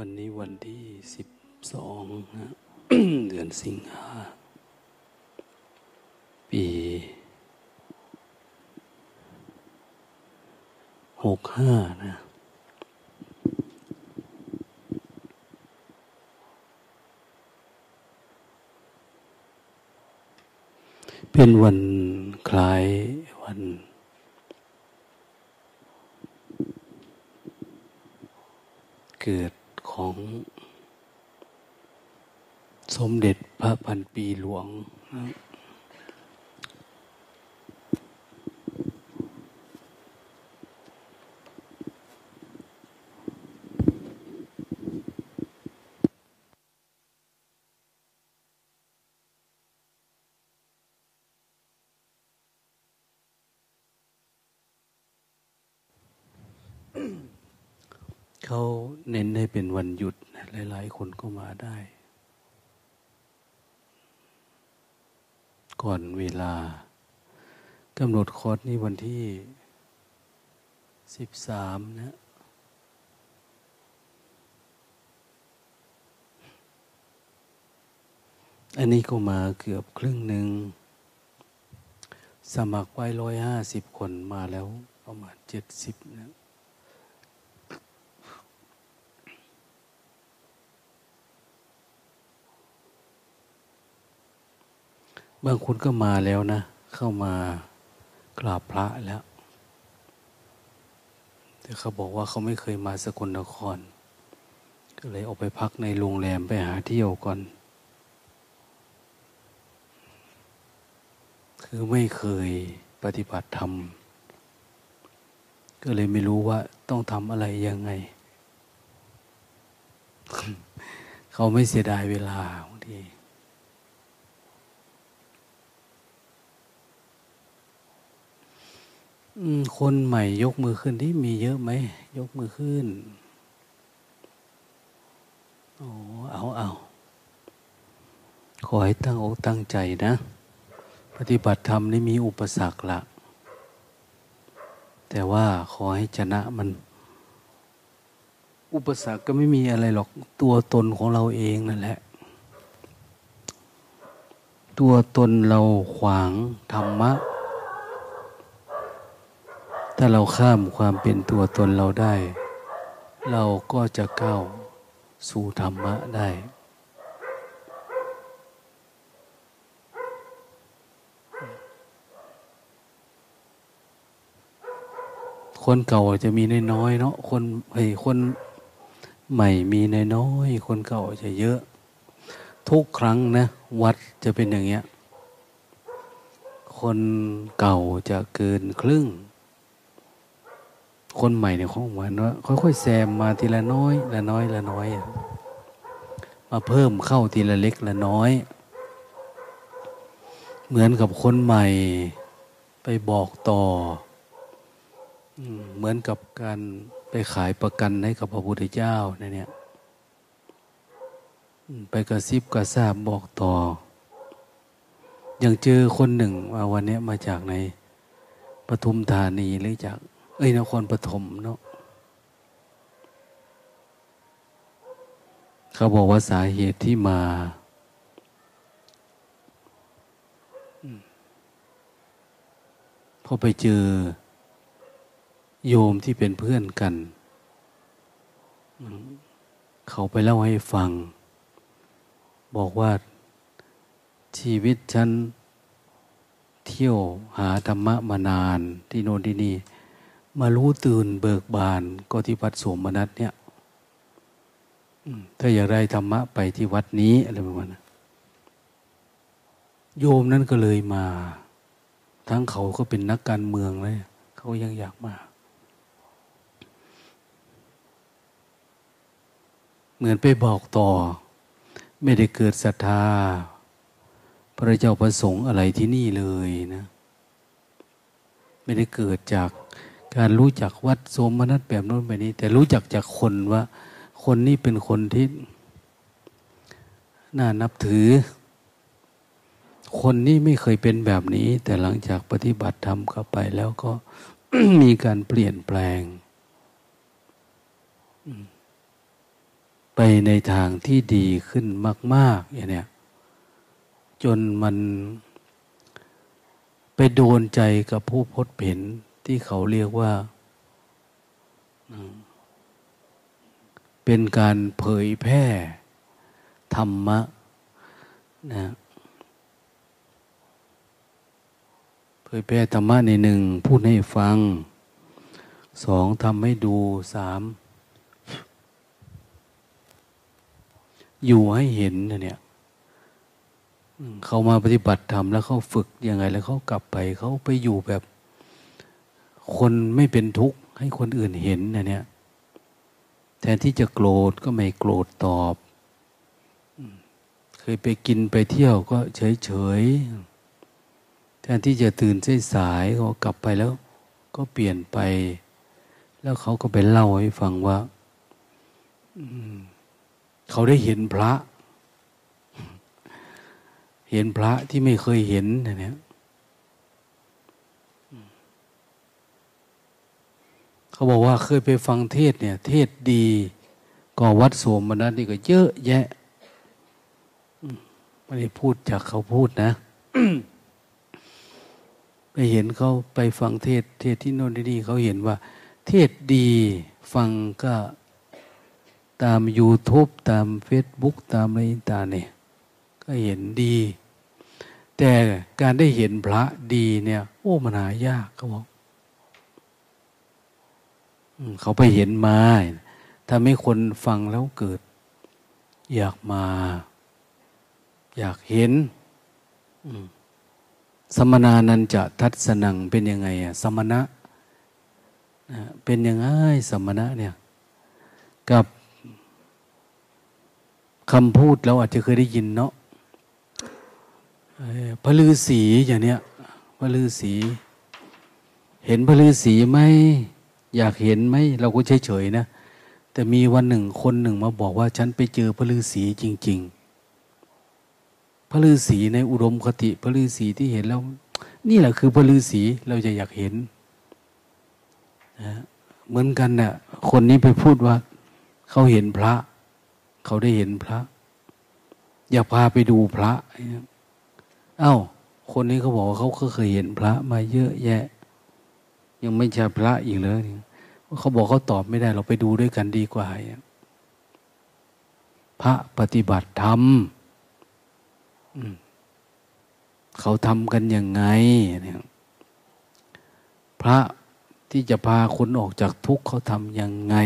วันนี้วันที่สิบสองนะเดือนสิงหาปีหกห้านะ เป็นวันคล้ายวันเกิดของสมเด็จพระพันปีหลวงเขาเน้นให้เป็นวันหยุด หลายๆคนก็มาได้ ก่อนเวล นดคอร์สนี่วันที่สิบสามนะอันนี้ก็มาเกือบครึ่งหนึ่ง สมัครไว้ร้อยห้าสิบคนมาแล้วประมาณเจ็ดสิบนะบางคนก็มาแล้วนะ เข้ามา กราบพระแล้ว แต่เขาบอกว่าเขาไม่เคยมาสกลนคร ก็เลยออกไปพักในโรงแรมไปหาเที่ยวก่อน คือไม่เคยปฏิบัติธรรม ก็เลยไม่รู้ว่าต้องทำอะไรยังไง เขาไม่เสียดายเวลาบางที คนใหม่ยกมือขึ้นที่มีเยอะไหม ยกมือขึ้น โอ้เอาเอาขอให้ตั้งอกตั้งใจนะ ปฏิบัติธรรมนี่มีอุปสรรคละ แต่ว่าขอให้ชนะมัน อุปสรรคก็ไม่มีอะไรหรอกตัวตนของเราเองนั่นแหละ ตัวตนเราขวางธรรมะ ถ้าเราข้ามความเป็นตัวตนเราได้ เราก็จะก้าวสู่ธรรมะได้ คนเก่าจะมีน้อยเนาะคนเฮ้ยคนใหม่มีน้อยคนเก่าจะเยอะ ทุกครั้งนะ วัดจะเป็นอย่างเงี้ยคนเก่าจะเกินครึ่ง คนใหม่เนี่ยของมันว่าค่อยๆแซมมาทีละน้อย ละน้อยละน้อยมาเพิ่มเข้าทีละเล็กละน้อย เหมือนกับคนใหม่ไปบอกต่อเหมือนกับการไปขายประกันให้กับพระพุทธเจ้าเนี่ยไปกระซิบกระซาบบอกต่อ อย่างเจอคนหนึ่งมาวันนี้มาจากในปทุมธานีหรือจาก เอ้ยนครปฐมเนาะเขาบอกว่าสาเหตุที่มาพอไปเจอโยมที่เป็นเพื่อนกัน เขาไปเล่าให้ฟัง บอกว่าชีวิตฉันเที่ยวหาธรรมะมานานที่โน่นที่นี่ มารู้ตื่นเบิกบานก็ที่วัดสมนัตเนี่ยถ้าอยากได้ธรรมะไปที่วัดนี้อะไรประมาณนั้นโยมนั้นก็เลยมา ทั้งเขาก็เป็นนักการเมืองเลยเขายังอยากมา เหมือนไปบอกต่อ ไม่ได้เกิดศรัทธา พระเจ้าประสงค์อะไรที่นี่เลยนะ ไม่ได้เกิดจาก การรู้จักวัดโสมนัสแบบโน้นแบบนี้ แต่รู้จักจากคนว่า คนนี้เป็นคนที่น่านับถือ คนนี้ไม่เคยเป็นแบบนี้ แต่หลังจากปฏิบัติธรรมเข้าไปแล้วก็มีการเปลี่ยนแปลง ไปในทางที่ดีขึ้นมาก ๆ อย่างเนี้ยจนมันไปโดนใจกับผู้พบเห็น ที่เขาเรียกว่า เป็นการเผยแพร่ธรรมะนะเผยแพร่ธรรมะในหนึ่งพูดให้ฟังสองทำให้ดูสามอยู่ให้เห็นเนี่ยเขามาปฏิบัติธรรมแล้วเขาฝึกยังไง แล้วเขากลับไปเขาไปอยู่แบบ คนไม่เป็นทุกข์ให้คนอื่นเห็นนะเนี่ย แทนที่จะโกรธก็ไม่โกรธตอบ เคยไปกินไปเที่ยวก็เฉยเฉยแทนที่จะตื่นสายก็กลับไปแล้ว ก็เปลี่ยนไป แล้วเขาก็ไปเล่าให้ฟังว่าเขาได้เห็นพระ เห็นพระที่ไม่เคยเห็นเนี่ย เขาบอกว่าเคยไปฟังเทศเนี่ย เทศดีก็วัดสวมมันนั้นนี่ก็เยอะแยะไม่ได้พูดจากเขาพูดนะไปเห็นเขาไปฟังเทศ เทศที่โน่นที่นี่เขาเห็นว่า เทศดีฟังก็ตาม YouTube ตาม Facebook ตามอะไรต่างเนี่ยก็เห็นดี แต่การได้เห็นพระดีเนี่ย โอ้มันหายากเขาบอก เขาไปเห็นมาถ้าไม่คนฟังแล้วเกิด อยากมา อยากเห็นสมนานันจะทัศนังเป็นยังไงอะสมณะเป็นยังไงสมณะเนี่ย กับคำพูดเราอาจจะเคยได้ยินเนาะพระฤาษีอย่างเนี้ยพระฤาษีเห็นพระฤาษีไหม อยากเห็นไหมเราก็เฉยเฉยนะ แต่มีวันหนึ่งคนหนึ่งมาบอกว่า ฉันไปเจอพระฤาษีจริง ๆ พระฤาษีในอุดมคติ พระฤาษีที่เห็นแล้ว นี่แหละคือพระฤาษีเราจะอยากเห็นนะเหมือนกันนะ่ะคนนี้ไปพูดว่า เขาเห็นพระ เขาได้เห็นพระ อยากพาไปดูพระ เอา้า คนนี้เขาบอกว่าเขาเคยเห็นพระมาเยอะแยะ ยังไม่ใช่พระอีกเลย เขาบอกเขาตอบไม่ได้ เราไปดูด้วยกันดีกว่าพระปฏิบัติธรรมเขาทำกันยังไงเนี่ยพระที่จะพาคนออกจากทุกข์เขาทำยังไง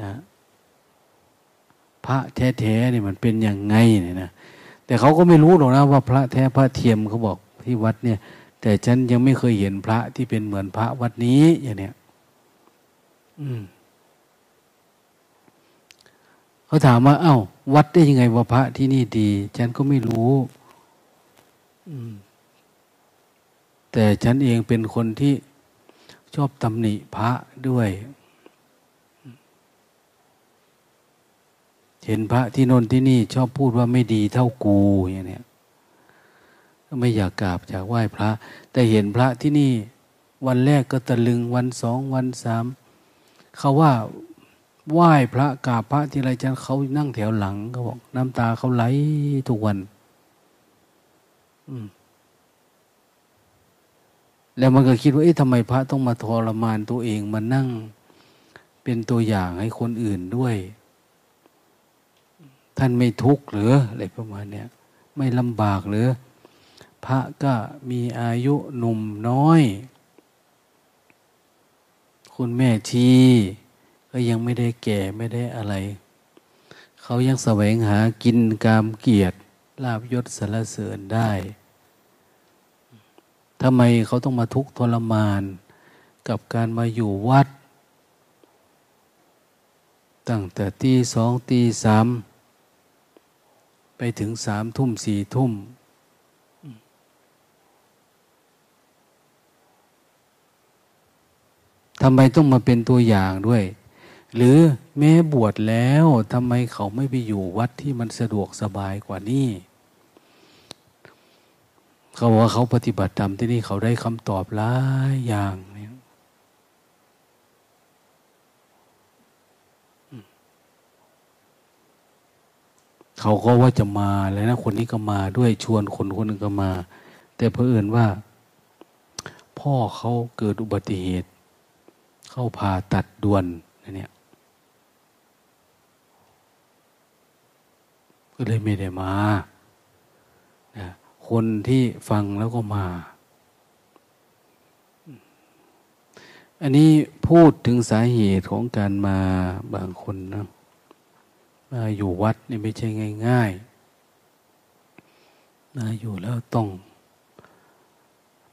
นะพระแท้ๆเนี่ยมันเป็นยังไงเนี่ยนะแต่เขาก็ไม่รู้หรอกนะว่าพระแท้พระเทียมเขาบอกที่วัดเนี่ย แต่ฉันยังไม่เคยเห็นพระที่เป็นเหมือนพระวัดนี้อย่างเนี้ย เขาถามว่า เอา้า วัดได้ยังไงว่าพระที่นี่ดี ฉันก็ไม่รู้แต่ฉันเองเป็นคนที่ชอบตำหนิพระด้วย เห็นพระที่นนที่นี่ชอบพูดว่าไม่ดีเท่ากูอย่างเนี้ยก็ไม่อยากกราบอยากไหว้พระ แต่เห็นพระที่นี่ วันแรกก็ตะลึงวันสองวันสาม เขาว่าไหว้พระกราบพระที่ไรจันเขานั่งแถวหลังเขาบอก น้ำตาเขาไหลทุกวัน อืมแล้วมันก็คิดว่าเอ๊ะทำไมพระต้องมาทรมานตัวเองมานั่งเป็นตัวอย่างให้คนอื่นด้วย ท่านไม่ทุกข์หรืออะไรประมาณเนี้ยไม่ลำบากหรือ พระก็มีอายุหนุ่มน้อย คุณแม่ชีก็ยังไม่ได้แก่ไม่ได้อะไร เขายังแสวงหากินกามเกียรติลาบยศสารเสริญได้ทำไมเขาต้องมาทุกข์ทรมาน กับการมาอยู่วัด ตั้งแต่ตีสองตีสามไปถึงสามทุ่มสี่ทุ่ม ทำไมต้องมาเป็นตัวอย่างด้วย หรือแม้บวชแล้วทำไมเขาไม่ไปอยู่วัดที่มันสะดวกสบายกว่านี้เขาบอกว่าเขาปฏิบัติธรรมที่นี่เขาได้คำตอบหลายอย่างเขาก็ว่าจะมาแล้วนะคนนี้ก็มาด้วยชวนคนคนหนึ่งก็มา แต่เพอเอิญว่า พ่อเขาเกิดอุบัติเหตุ เข้าผ่าตัดด่วนเนี่ยก็เลยไม่ได้มานะคนที่ฟังแล้วก็มา อันนี้พูดถึงสาเหตุของการมาบางคนนะมาอยู่วัดนี่ไม่ใช่ง่าย ๆ มาอยู่แล้วต้อง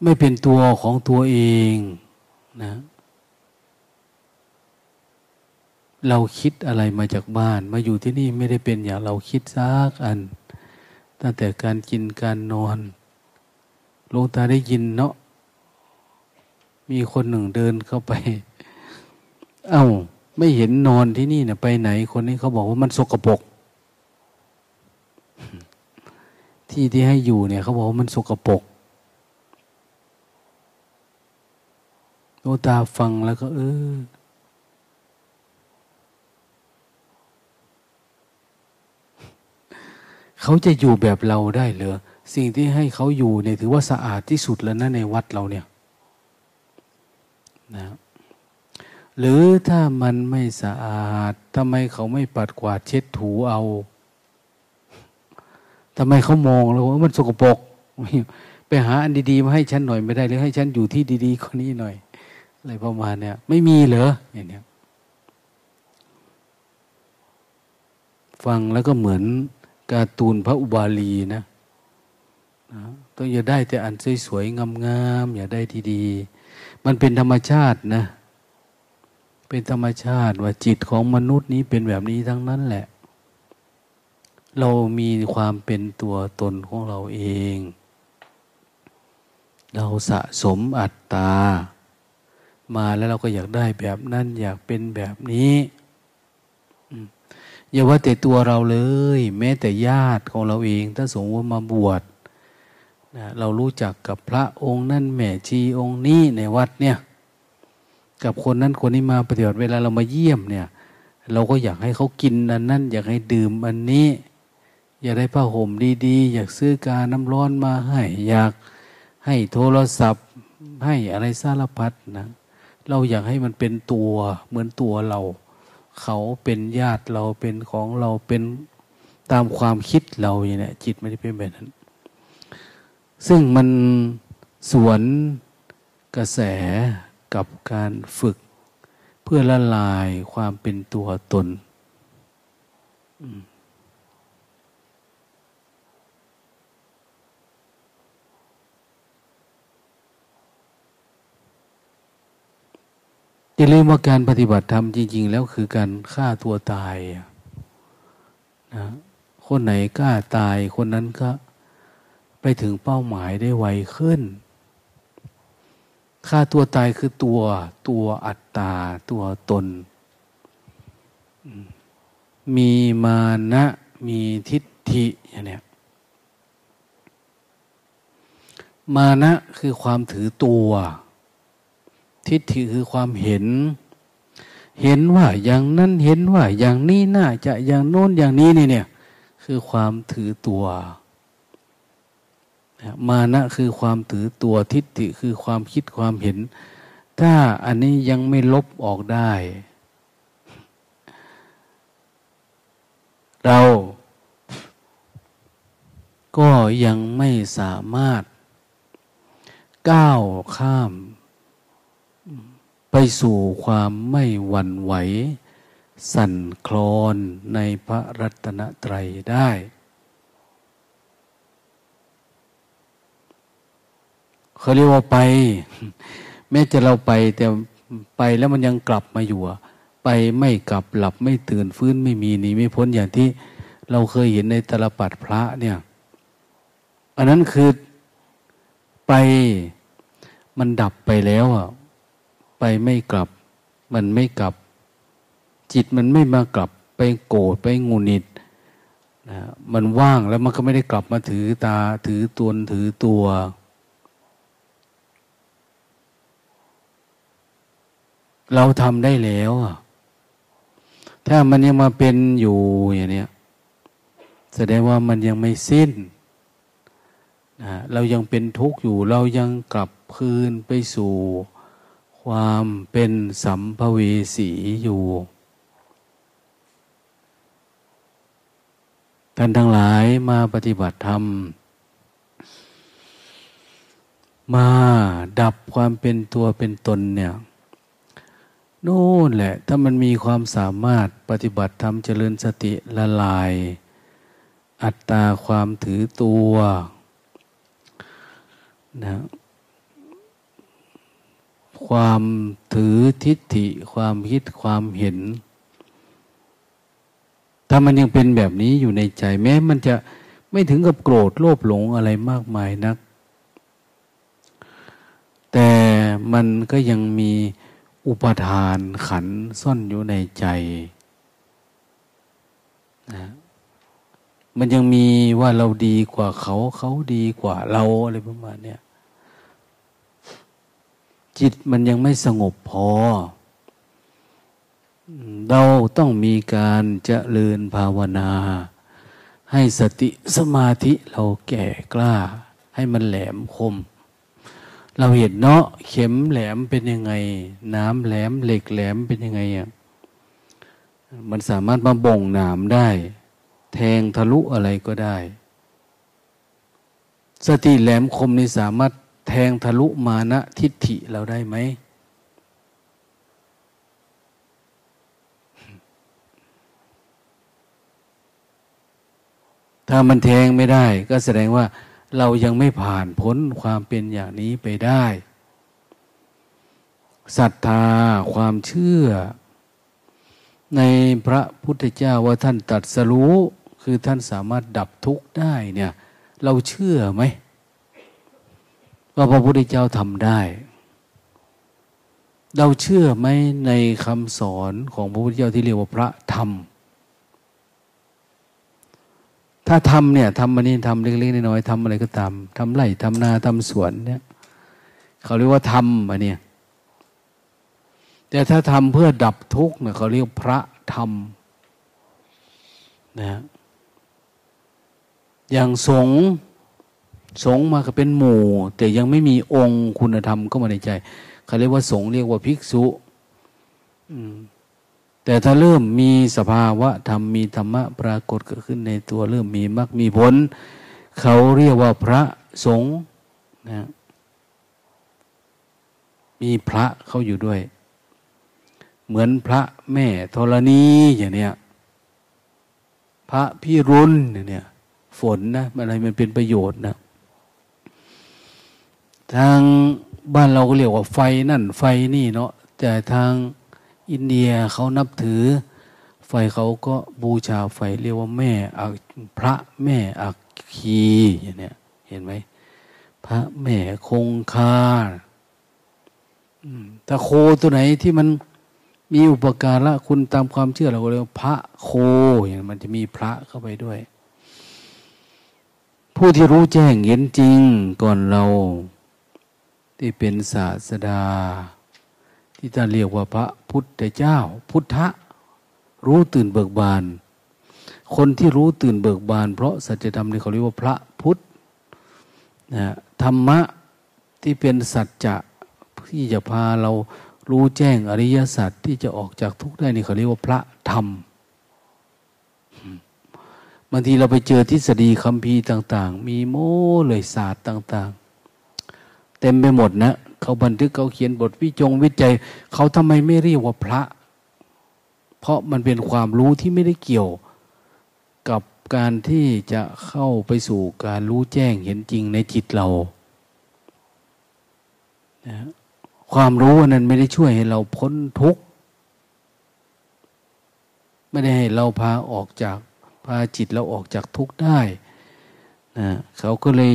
ไม่เป็นตัวของตัวเองนะ เราคิดอะไรมาจากบ้าน มาอยู่ที่นี่ไม่ได้เป็นอย่างเราคิดซักอัน ตั้งแต่การกินการนอนลงตาได้ยินเนาะมีคนหนึ่งเดินเข้าไป เอา้า ไม่เห็นนอนที่นี่เนี่ยไปไหน คนนี้เขาบอกว่ามันสกปรกที่ที่ให้อยู่เนี่ยเขาบอกว่ามันสกปรกโนตาฟังแล้วก็ เออ เขาจะอยู่แบบเราได้เหรอสิ่งที่ให้เขาอยู่เนี่ยถือว่าสะอาดที่สุดแล้วนะในวัดเราเนี่ยนะหรือถ้ามันไม่สะอาดทำไมเขาไม่ปัดกวาดเช็ดถูเอาทำไมเขามองแล้วว่ามันสกปรกไปหาอันดีๆมาให้ฉันหน่อยไม่ได้หรือให้ฉันอยู่ที่ดีๆคนนี้หน่อยอะไรประมาณเนี้ยไม่มีเหรออย่างเนี้ยฟังแล้วก็เหมือน การ์ตูนพระอุบาลีนะนะต้องอย่าได้แต่อันสวยๆงามๆอย่าได้ดีๆมันเป็นธรรมชาตินะ เป็นธรรมชาติว่าจิตของมนุษย์นี้เป็นแบบนี้ทั้งนั้นแหละ เรามีความเป็นตัวตนของเราเอง เราสะสมอัตตา มาแล้วเราก็อยากได้แบบนั้น อยากเป็นแบบนี้ อย่าว่าแต่ตัวเราเลย แม้แต่ญาติของเราเอง ถ้าสมมติว่ามาบวชนะเรารู้จักกับพระองค์นั่นแม่ชีองค์นี้ในวัดเนี่ย กับคนนั้นคนนี้มาปฏิบัติเวลาเรามาเยี่ยมเนี่ย เราก็อยากให้เขากินอันนั้น อยากให้ดื่มอันนี้ อยากได้ผ้าห่มดีๆ อยากซื้อกาน้ำร้อนมาให้ อยากให้โทรศัพท์ ให้อะไรสารพัดนะ เราอยากให้มันเป็นตัวเหมือนตัวเรา เขาเป็นญาติเราเป็นของเราเป็นตามความคิดเราอย่างนี้จิตไม่ได้เป็นแบบนั้น ซึ่งมันสวนกระแสกับการฝึก เพื่อละลายความเป็นตัวตน อ ย่าลืมว่าการปฏิบัติธรรมจริง ๆ แล้วคือการฆ่าตัวตายนะคนไหนกล้าตายคนนั้นก็ไปถึงเป้าหมายได้ไวขึ้นฆ่าตัวตายคือตัวตัวอัตตา ตัวตน มีมานะมีทิฏฐิอย่างเนี้ยมานะคือความถือตัว ทิฏฐิคือความเห็น เห็นว่าอย่างนั้นเห็นว่าอย่างนี้น่าจะอย่างโน้นอย่างนี้นี่เนี่ย คือความถือตัวมานะคือความถือตัวทิฏฐิคือความคิดความเห็น ถ้าอันนี้ยังไม่ลบออกได้ เราก็ยังไม่สามารถก้าวข้าม ไปสู่ความไม่หวั่นไหว สั่นคลอนในพระรัตนตรัยได้ เขาเรียกว่าไป แม้จะเราไปแต่ไปแล้วมันยังกลับมาอยู่ไปไม่กลับหลับไม่ตื่นฟื้นไม่มีหนีไม่พ้นอย่างที่เราเคยเห็นในตลปัดพระเนี่ย อันนั้นคือไปมันดับไปแล้วอะ ไปไม่กลับ มันไม่กลับ จิตมันไม่มากลับ ไปโกรธไปงูนิดนะมันว่างแล้วมันก็ไม่ได้กลับมาถือตาถือตนถือตัว เราทำได้แล้วถ้ามันยังมาเป็นอยู่อย่างนี้แสดงว่ามันยังไม่สิ้นนะเรายังเป็นทุกข์อยู่ เรายังกลับคืนไปสู่ ความเป็นสัมภเวสีอยู่ ท่านทั้งหลายมาปฏิบัติธรรม มาดับความเป็นตัวเป็นตนเนี่ยโน่นแหละ ถ้ามันมีความสามารถปฏิบัติธรรมเจริญสติละลาย อัตตาความถือตัวนะ ความถือทิฏฐิความคิดความเห็น ถ้ามันยังเป็นแบบนี้อยู่ในใจ แม้มันจะไม่ถึงกับโกรธโลภหลงอะไรมากมายนัก แต่มันก็ยังมีอุปทานขันซ่อนอยู่ในใจนะมันยังมีว่าเราดีกว่าเขาเขาดีกว่าเราอะไรประมาณเนี้ จิตมันยังไม่สงบพอ เราต้องมีการเจริญภาวนา ให้สติสมาธิเราแก่กล้า ให้มันแหลมคม เราเห็นเนาะเข็มแหลมเป็นยังไง น้ำแหลมเหล็กแหลมเป็นยังไงอะมันสามารถมาบ่งหนามได้ แทงทะลุอะไรก็ได้ สติแหลมคมนี่สามารถ แทงทะลุมานะทิฏฐิเราได้ไหม ถ้ามันแทงไม่ได้ก็แสดงว่าเรายังไม่ผ่านพ้นความเป็นอย่างนี้ไปได้ศรัทธาความเชื่อ ในพระพุทธเจ้าว่าท่านตัดสรู้ คือท่านสามารถดับทุกข์ได้เนี่ย เราเชื่อไหม ว่าพระพุทธเจ้าทำได้ เราเชื่อไหมในคำสอนของพระพุทธเจ้าที่เรียกว่าพระธรรม ถ้าทำเนี่ยทำมันนี่ทำเล็กๆน้อยๆทำอะไรก็ตามทำไร่ทำนาทำสวนเนี่ยเขาเรียกว่าทำอันนี้แต่ถ้าทำเพื่อดับทุกข์เนี่ยเขาเรียกพระธรรมนะอย่างสง สงมาก็เป็นหมู่ แต่ยังไม่มีองค์คุณธรรมก็มาในใจเขาเรียกว่าสงเรียกว่าภิกษุแต่ถ้าเริ่มมีสภาวะธรรมมีธรรมะปรากฏเกิดขึ้นในตัวเริ่มมีมรรคมีผล เขาเรียกว่าพระสงฆ์นะมีพระเขาอยู่ด้วย เหมือนพระแม่ธรณีอย่างเนี้ยพระพี่รุนเนี่ยฝนนะอะไรมันเป็นประโยชน์นะ ทางบ้านเราก็เรียกว่าไฟนั่นไฟนี่เนาะแต่ทางอินเดียเขานับถือ ไฟเขาก็บูชาไฟเรียกว่าแม่อักพระแม่อักคีอย่างเนี้ยเห็นไหมพระแม่คงคาถ้าโคตัวไหนที่มันมีอุปการะคุณตามความเชื่อเราก็เรียกพระโคอย่างมันจะมีพระเข้าไปด้วย ผู้ที่รู้แจ้งเห็นจริงก่อนเรา ที่เป็นศาสดา ที่ท่านเรียกว่าพระพุทธเจ้า พุทธะรู้ตื่นเบิกบาน คนที่รู้ตื่นเบิกบาน เพราะสัจธรรมนี่เขาเรียกว่าพระพุทธนะธรรมะที่เป็นสัจจะที่จะพาเรารู้แจ้งอริยสัจที่จะออกจากทุกข์ได้นี่เขาเรียกว่าพระธรรมบางทีเราไปเจอทฤษฎีคำพีต่าง ๆ มีโม้เลยศาสตร์ต่าง ๆ เต็มไปหมดนะเขาบันทึกเขาเขียนบทวิจงวิจัย เขาทำไมไม่เรียกว่าพระ เพราะมันเป็นความรู้ที่ไม่ได้เกี่ยว กับการที่จะเข้าไปสู่การรู้แจ้งเห็นจริงในจิตเรานะความรู้นั้นไม่ได้ช่วยให้เราพ้นทุกข์ไม่ได้ให้เราพาออกจากพาจิตเราออกจากทุกข์ได้นะเขาก็เลย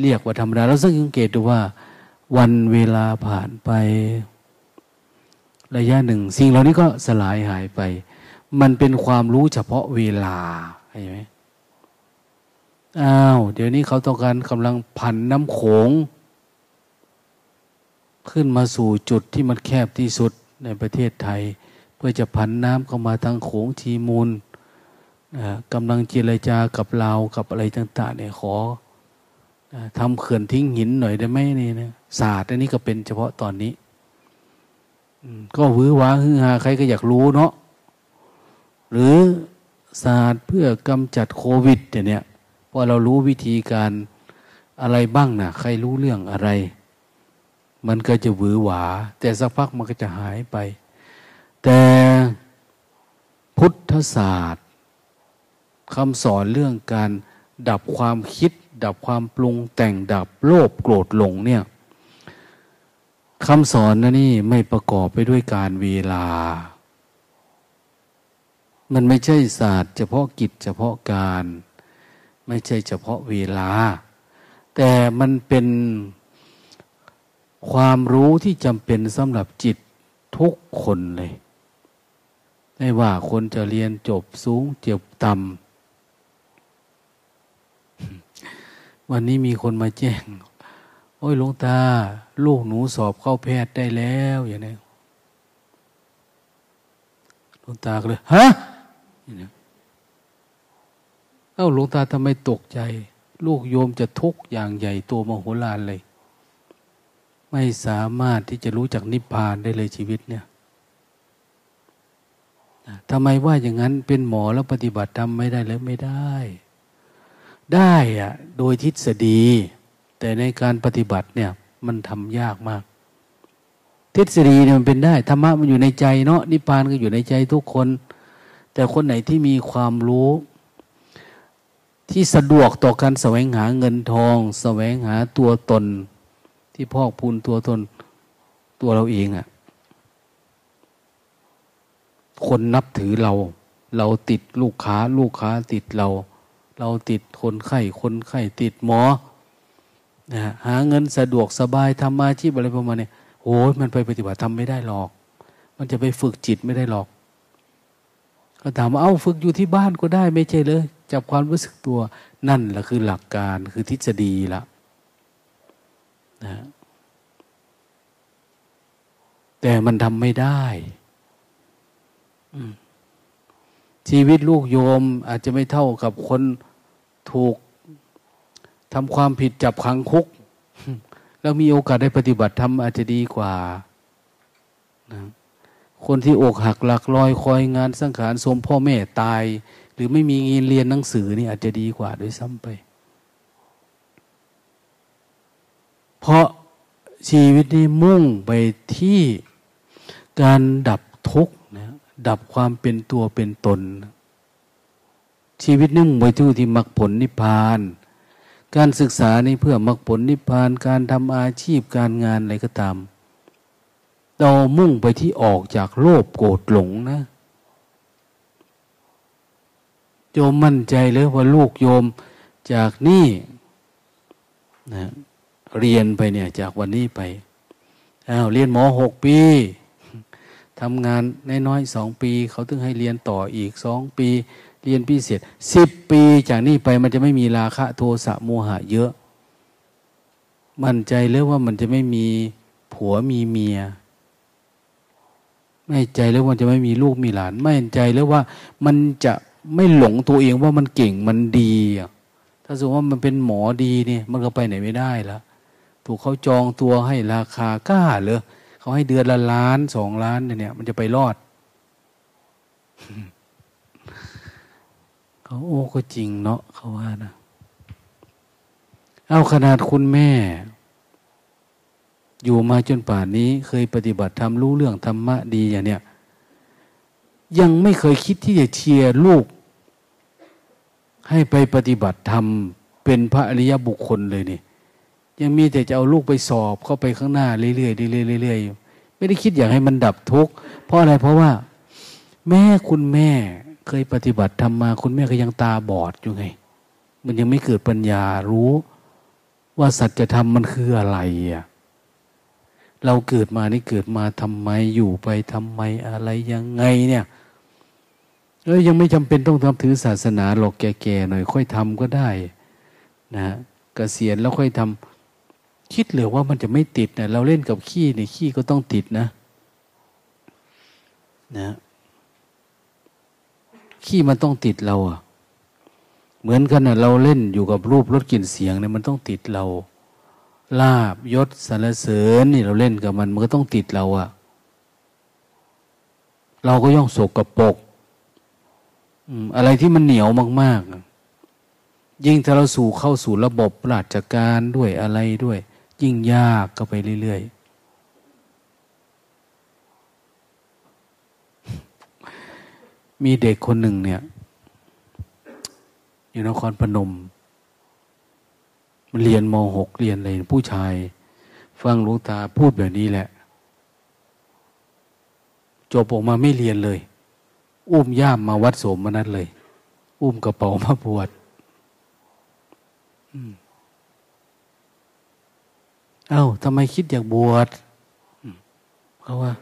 เรียกว่าธรรมดาแล้วสังเกตดูว่า วันเวลาผ่านไประยะหนึ่ง สิ่งเหล่านี้ก็สลายหายไป มันเป็นความรู้เฉพาะเวลาเห็นไหมอ้าว เดี๋ยวนี้เขาต้องการกำลังพันน้ำโขง ขึ้นมาสู่จุดที่มันแคบที่สุดในประเทศไทย เพื่อจะพันน้ำเข้ามาทางโขงทีมูลกำลังเจรจากับเรากับอะไรต่าง ๆ เนี่ยขอ ทำเขื่อนทิ้งหินหน่อยได้ไหมนี่นะศาสตร์อันนี้ก็เป็นเฉพาะตอนนี้ก็วื้อว้าฮือฮาใครก็อยากรู้เนาะหรือศาสตร์เพื่อกำจัดโควิดเนี่ยพอเรารู้วิธีการอะไรบ้างนะใครรู้เรื่องอะไร มันก็จะหวือหวา แต่สักพักมันก็จะหายไป แต่พุทธศาสตร์คำสอนเรื่องการดับความคิด ดับความปรุงแต่งดับโลภโกรธหลงเนี่ยคำสอนนะนี่ไม่ประกอบไปด้วยการเวลา มันไม่ใช่ศาสตร์ เฉพาะกิจเฉพาะการ ไม่ใช่เฉพาะเวลา แต่มันเป็นความรู้ที่จำเป็นสำหรับจิตทุกคนเลย ไม่ว่าคนจะเรียนจบสูงเจ็บต่ำ วันนี้มีคนมาแจ้ง โอ้ยหลวงตา ลูกหนูสอบเข้าแพทย์ได้แล้วอย่างนี้หลวงตาก็เลยฮะเอ้าหลวงตาทำไมตกใจ ลูกโยมจะทุกข์อย่างใหญ่ตัวมโหฬารเลย ไม่สามารถที่จะรู้จักนิพพานได้เลยชีวิตเนี่ยทำไมว่าอย่างนั้นเป็นหมอแล้วปฏิบัติทำไม่ได้หรือไม่ได้ ได้อะโดยทฤษฎี แต่ในการปฏิบัติเนี่ยมันทำยากมาก ทฤษฎีเนี่ยมันเป็นได้ธรรมะมันอยู่ในใจเนาะนิพพานก็อยู่ในใจทุกคน แต่คนไหนที่มีความรู้ ที่สะดวกต่อการแสวงหาเงินทอง แสวงหาตัวตน ที่พอกพูนตัวตนตัวเราเองอะ่ะคนนับถือเรา เราติดลูกค้า ลูกค้าติดเรา เราติดคนไข้คนไข้ติดหมอนะหาเงินสะดวกสบายทำอาชีพอะไรประมาณนี้โอ้ยมันไปปฏิบัติทำไม่ได้หรอก มันจะไปฝึกจิตไม่ได้หรอก ก็ถามว่าเอ้าฝึกอยู่ที่บ้านก็ได้ไม่ใช่เลยจับความรู้สึกตัวนั่นแหละคือหลักการคือทฤษฎีละนะแต่มันทำไม่ได้ชีวิตลูกโยมอาจจะไม่เท่ากับคน ถูกทำความผิดจับขังคุก แล้วมีโอกาสได้ปฏิบัติทำอาจจะดีกว่านะคนที่อกหักหลักลอยคอยงานสังขารสมพ่อแม่ตาย หรือไม่มีเงินเรียนหนังสือนี่อาจจะดีกว่าด้วยซ้ำไป เพราะชีวิตนี้มุ่งไปที่การดับทุกข์นะดับความเป็นตัวเป็นตน ชีวิตนึ่งไปที่ที่มรรคผลนิพพาน การศึกษานี่เพื่อมรรคผลนิพพาน การทำอาชีพการงานอะไรก็ตาม เรามุ่งไปที่ออกจากโลภโกรธหลงนะโยมมั่นใจเลยว่าลูกโยมจากนี่นะเรียนไปเนี่ยจากวันนี้ไปอ้าวเรียนหมอหกปีทำงานน้อยๆสองปี เขาต้องให้เรียนต่ออีกสองปี เรียนพิเศษสิบปีจากนี้ไปมันจะไม่มีราคะโทสะโมหะเยอะ มั่นใจเลยว่ามันจะไม่มีผัวมีเมียไม่ใจแล้วว่าจะไม่มีลูกมีหลาน ไม่ใจแล้วว่ามันจะไม่หลงตัวเองว่ามันเก่งมันดี ถ้าสมมติว่ามันเป็นหมอดีเนี่ย มันก็ไปไหนไม่ได้แล้วถูกเขาจองตัวให้ราคากล้าเลยเขาให้เดือนละล้านสองล้านเนี่ย มันจะไปรอด เขาโอ้ก็จริงเนาะเขาว่านะ เอาขนาดคุณแม่ อยู่มาจนป่านนี้ เคยปฏิบัติทำรู้เรื่องธรรมะดีอย่างเนี้ยยังไม่เคยคิดที่จะเชียร์ลูก ให้ไปปฏิบัติธรรมเป็นพระอริยบุคคลเลยนี่ยังมีแต่จะเอาลูกไปสอบเข้าไปข้างหน้าเรื่อยๆเรื่อยๆเรื่อยๆไม่ได้คิดอยากให้มันดับทุกข์เพราะอะไรเพราะว่า แม่คุณแม่ เคยปฏิบัติทำมา คุณแม่ก็ยังตาบอดอยู่ไง มันยังไม่เกิดปัญญารู้ว่าสัจธรรมมันคืออะไรอะเราเกิดมานี่เกิดมาทำไมอยู่ไปทำไมอะไรยังไงเนี่ยเอ้ยยังไม่จำเป็นต้องทำถือศาสนาหรอกแก่ๆหน่อย ค่อยทำก็ได้นะกะเกษียณแล้วค่อยทำคิดเหลือว่ามันจะไม่ติดนะเราเล่นกับขี้เนี่ยขี้ก็ต้องติดนะ นะ ขี้มันต้องติดเราอะเหมือนกันนะเราเล่นอยู่กับรูปรสกลิ่นเสียงเนี่ยมันต้องติดเรา ลาบยศสรรเสริญนี่เราเล่นกับมันมันก็ต้องติดเราอะเราก็ย่องโศกกระปกอะไรที่มันเหนียวมาก ๆ ยิ่งถ้าเราสู่เข้าสู่ระบบราชการด้วยอะไรด้วย ยิ่งยากก็ไปเรื่อยๆ มีเด็กคนหนึ่งเนี่ย อยู่นครพนม มันเรียนมหกเรียนอะไรผู้ชาย ฟังลูกตาพูดแบบนี้แหละ จบออกมาไม่เรียนเลย อุ้มย่ามมาวัดโสมมนัดเลย อุ้มกระเป๋ามาบวชเอา้าทำไมคิดอยากบวชเขาว่า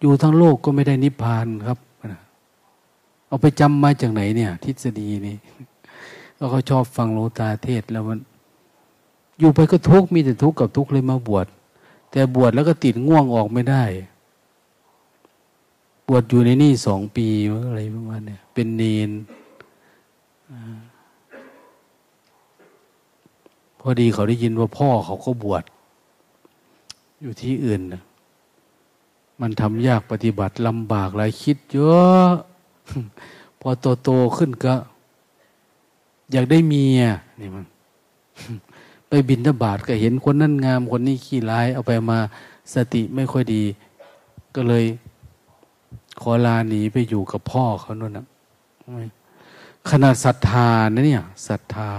อยู่ทั้งโลกก็ไม่ได้นิพพานครับ เอาไปจำมาจากไหนเนี่ย ทฤษฎีนี้แล้วเขาชอบฟังโลตาเทศแล้วมัน อยู่ไปก็ทุกข์มีแต่ทุกข์กับทุกข์เลยมาบวชแต่บวชแล้วก็ติดง่วงออกไม่ได้ บวชอยู่ในนี่สองปีอะไรประมาณเนี้เป็นเนนพอดีเขาได้ยินว่าพ่อเขาก็บวชอยู่ที่อื่นนะมันทำยากปฏิบัติลำบากหลายคิดเยอะ พอโตโตขึ้นก็ อยากได้เมียนี่มันไปบินทบาทก็เห็นคนนั่นงาม คนนี้ขี้ร้าย เอาไปมาสติไม่ค่อยดี ก็เลย ขอลาหนีไปอยู่กับพ่อเขาโน่นนะขนาดศรัทธานะเนี่ยศรัทธา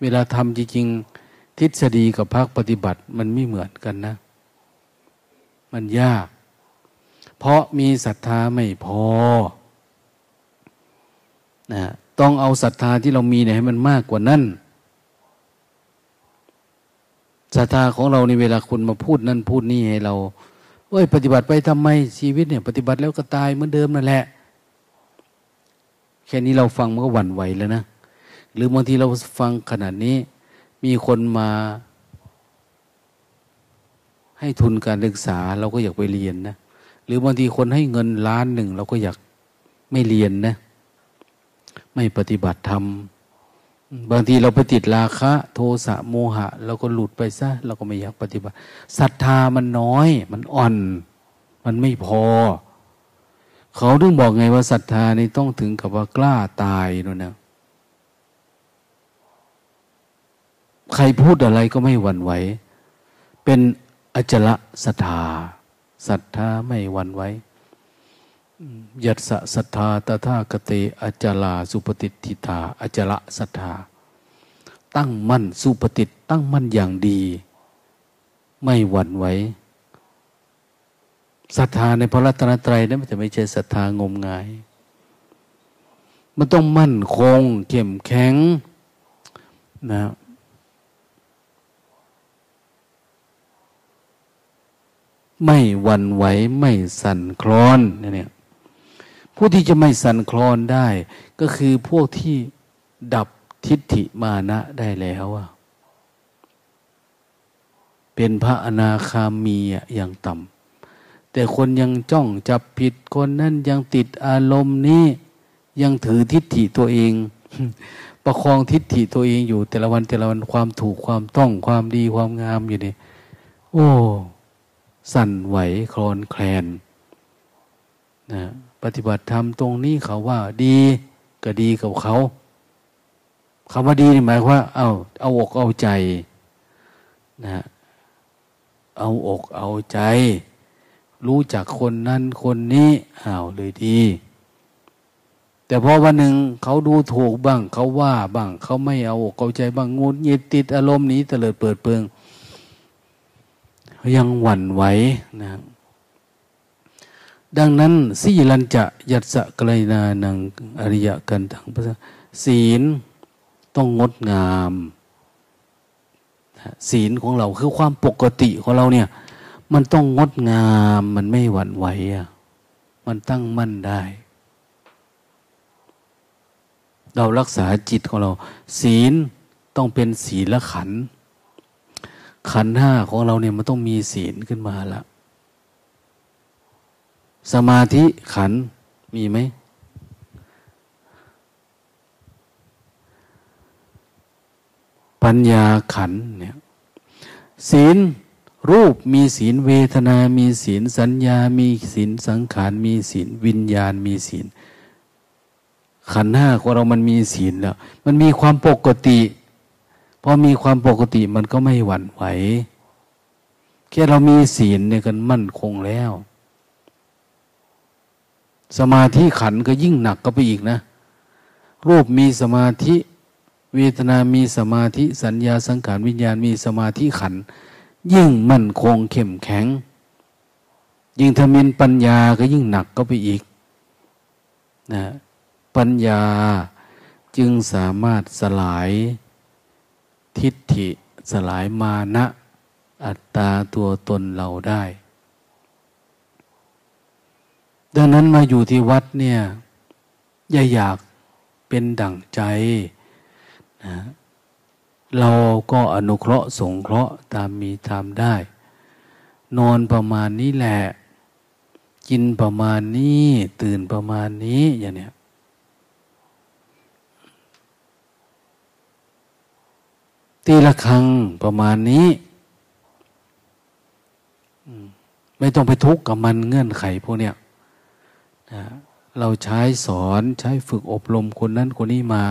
เวลาทำจริงๆทฤษฎีกับภาคปฏิบัติมันไม่เหมือนกันนะ มันยาก เพราะมีศรัทธาไม่พอ นะต้องเอาศรัทธาที่เรามีเนี่ยให้มันมากกว่านั้นศรัทธาของเราในเวลาคุณมาพูดนั่นพูดนี่ให้เราเอ้ย ปฏิบัติไปทำไมชีวิตเนี่ย ปฏิบัติแล้วก็ตายเหมือนเดิมนั่นแหละ แค่นี้เราฟังมันก็หวั่นไหวแล้วนะหรือบางทีเราฟังขนาดนี้ มีคนมา ให้ทุนการศึกษาเราก็อยากไปเรียนนะหรือบางทีคนให้เงินล้านหนึ่งเราก็อยากไม่เรียนนะ ไม่ปฏิบัติธรรมบางทีเราไปติดราคะ โทสะโมหะเราก็หลุดไปซะเราก็ไม่อยากปฏิบัติศรัทธามันน้อย มันอ่อน มันไม่พอ เขาถึงบอกไงว่าศรัทธานี่ต้องถึงกับว่ากล้าตายนู่นนะใครพูดอะไรก็ไม่หวั่นไหวเป็นอจละศรัทธาศรัทธาไม่หวั่นไหว ยัตสะศรัทธาตถาคเตอจลาสุปฏิทิตาอจละศรัทธา ตั้งมั่นสุปฏิตั้งมั่นอย่างดี ไม่หวั่นไหวศรัทธาในพระรัตนตรัยนั้นมันจะไม่ใช่ศรัทธางมงาย มันต้องมั่นคงเข้มแข็งนะไม่หวั่นไหวไม่สั่นคลอนเนี่ย ผู้ที่จะไม่สั่นคลอนได้ ก็คือพวกที่ดับทิฏฐิมานะได้แล้วอะเป็นพระอนาคามีอย่างต่ำแต่คนยังจ้องจับผิดคนนั้นยังติดอารมณ์นี้ ยังถือทิฏฐิตัวเอง ประคองทิฏฐิตัวเองอยู่ แต่ละวันแต่ละวันความถูกความต้องความดีความงามอยู่นี่โอ้ สั่นไหวคลอนแคลนนะ ปฏิบัติธรรมตรงนี้เขาว่าดีก็ดีกับเขาคำว่าดีนี่หมายว่า เอาเอาอกเอาใจนะเอาอกเอาใจ รู้จักคนนั้นคนนี้อ้าวเลยดี แต่พอวันหนึ่งเขาดูถูกบ้าง เขาว่าบ้าง เขาไม่เอาอกเอาใจบ้างงูหงิดติดอารมณ์นี้เตลิดเปิดเปิงยังหวั่นไหวนะ ดังนั้นสีลันจะยัตสะกลนานังอริยกันทังภาษาศีลต้องงดงามศีลของเราคือความปกติของเราเนี่ย มันต้องงดงามมันไม่หวั่นไหวอะมันตั้งมั่นได้ เรารักษาจิตของเรา ศีลต้องเป็นศีลขัน ขันห้าของเราเนี่ยมันต้องมีศีลขึ้นมาล้ว สมาธิขันมีไหม ปัญญาขันเนี่ยศีลรูปมีศีลเวทนา มีศีลสัญญา มีศีลสังขาร มีศีลวิญญาณ มีศีลขันห้าของเรามันมีศีลแล้ว มันมีความปกติพอมีความปกติมันก็ไม่หวั่นไหวแค่เรามีศีลเนี่ยกันมั่นคงแล้ว สมาธิขันก็ยิ่งหนักก็ไปอีกนะ รูปมีสมาธิ เวทนามีสมาธิ สัญญาสังขารวิญญาณมีสมาธิขัน ยิ่งมั่นคงเข้มแข็ง ยิ่งทมินปัญญาก็ยิ่งหนักก็ไปอีกนะปัญญาจึงสามารถสลายทิฏฐิสลายมานะ อัตตาตัวตนเราได้ ดังนั้นมาอยู่ที่วัดเนี่ยอย่าอยากเป็นดั่งใจนะเราก็อนุเคราะห์สงเคราะห์ตามมีตามได้ นอนประมาณนี้แหละ กินประมาณนี้ ตื่นประมาณนี้อย่างเนี้ยตีละครั้งประมาณนี้ไม่ต้องไปทุกข์กับมันเงื่อนไขพวกเนี้ย นะเราใช้สอนใช้ฝึกอบรมคนนั้นคนนี้มา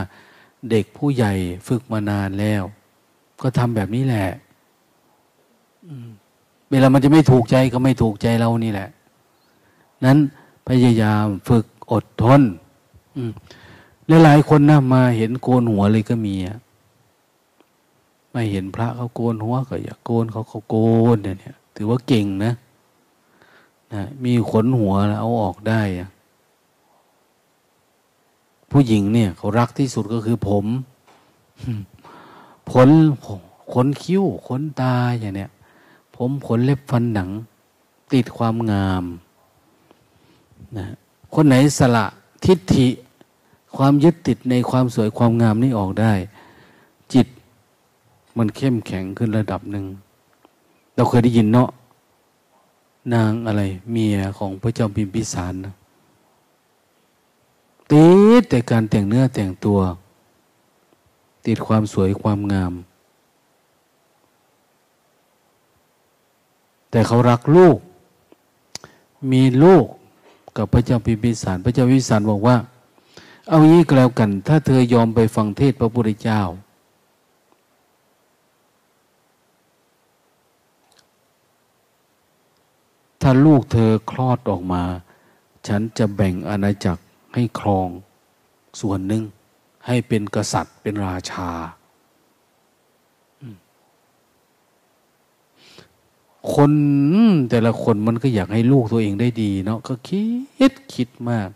เด็กผู้ใหญ่ฝึกมานานแล้ว ก็ทำแบบนี้แหละเวลามันจะไม่ถูกใจก็ไม่ถูกใจเรานี่แหละ นั้นพยายามฝึกอดทนหลายๆคนนะมาเห็นโกนหัวเลยก็มีอะไม่เห็นพระเขาโกนหัวก็อยากโกนเขาเขาโกนเนี่ย ถือว่าเก่งนะ นะมีขนหัวแล้วเอาออกได้ ผู้หญิงเนี่ยเขารักที่สุดก็คือผมขนขนคิ้วขนตาอย่างเนี้ยผมขนเล็บฟันหนัง ติดความงามนะคนไหนสละทิฏฐิ ความยึดติดในความสวยความงามนี่ออกได้ จิตมันเข้มแข็งขึ้นระดับหนึ่ง เราเคยได้ยินเนาะ นางอะไร เมียของพระเจ้าพิมพิสารนะติดแต่การแต่งเนื้อแต่งตัว ติดความสวยความงาม แต่เขารักลูก มีลูกกับพระเจ้าพิมพิสาร พระเจ้าพิมพิสารบอกว่า เอางี้ก็แล้วกัน ถ้าเธอยอมไปฟังเทศพระพุทธเจ้า ถ้าลูกเธอคลอดออกมา ฉันจะแบ่งอาณาจักรให้ครอง ส่วนหนึ่งให้เป็นกษัตริย์เป็นราชา คนแต่ละคนมันก็อยากให้ลูกตัวเองได้ดีเนาะก็คิดคิดมาก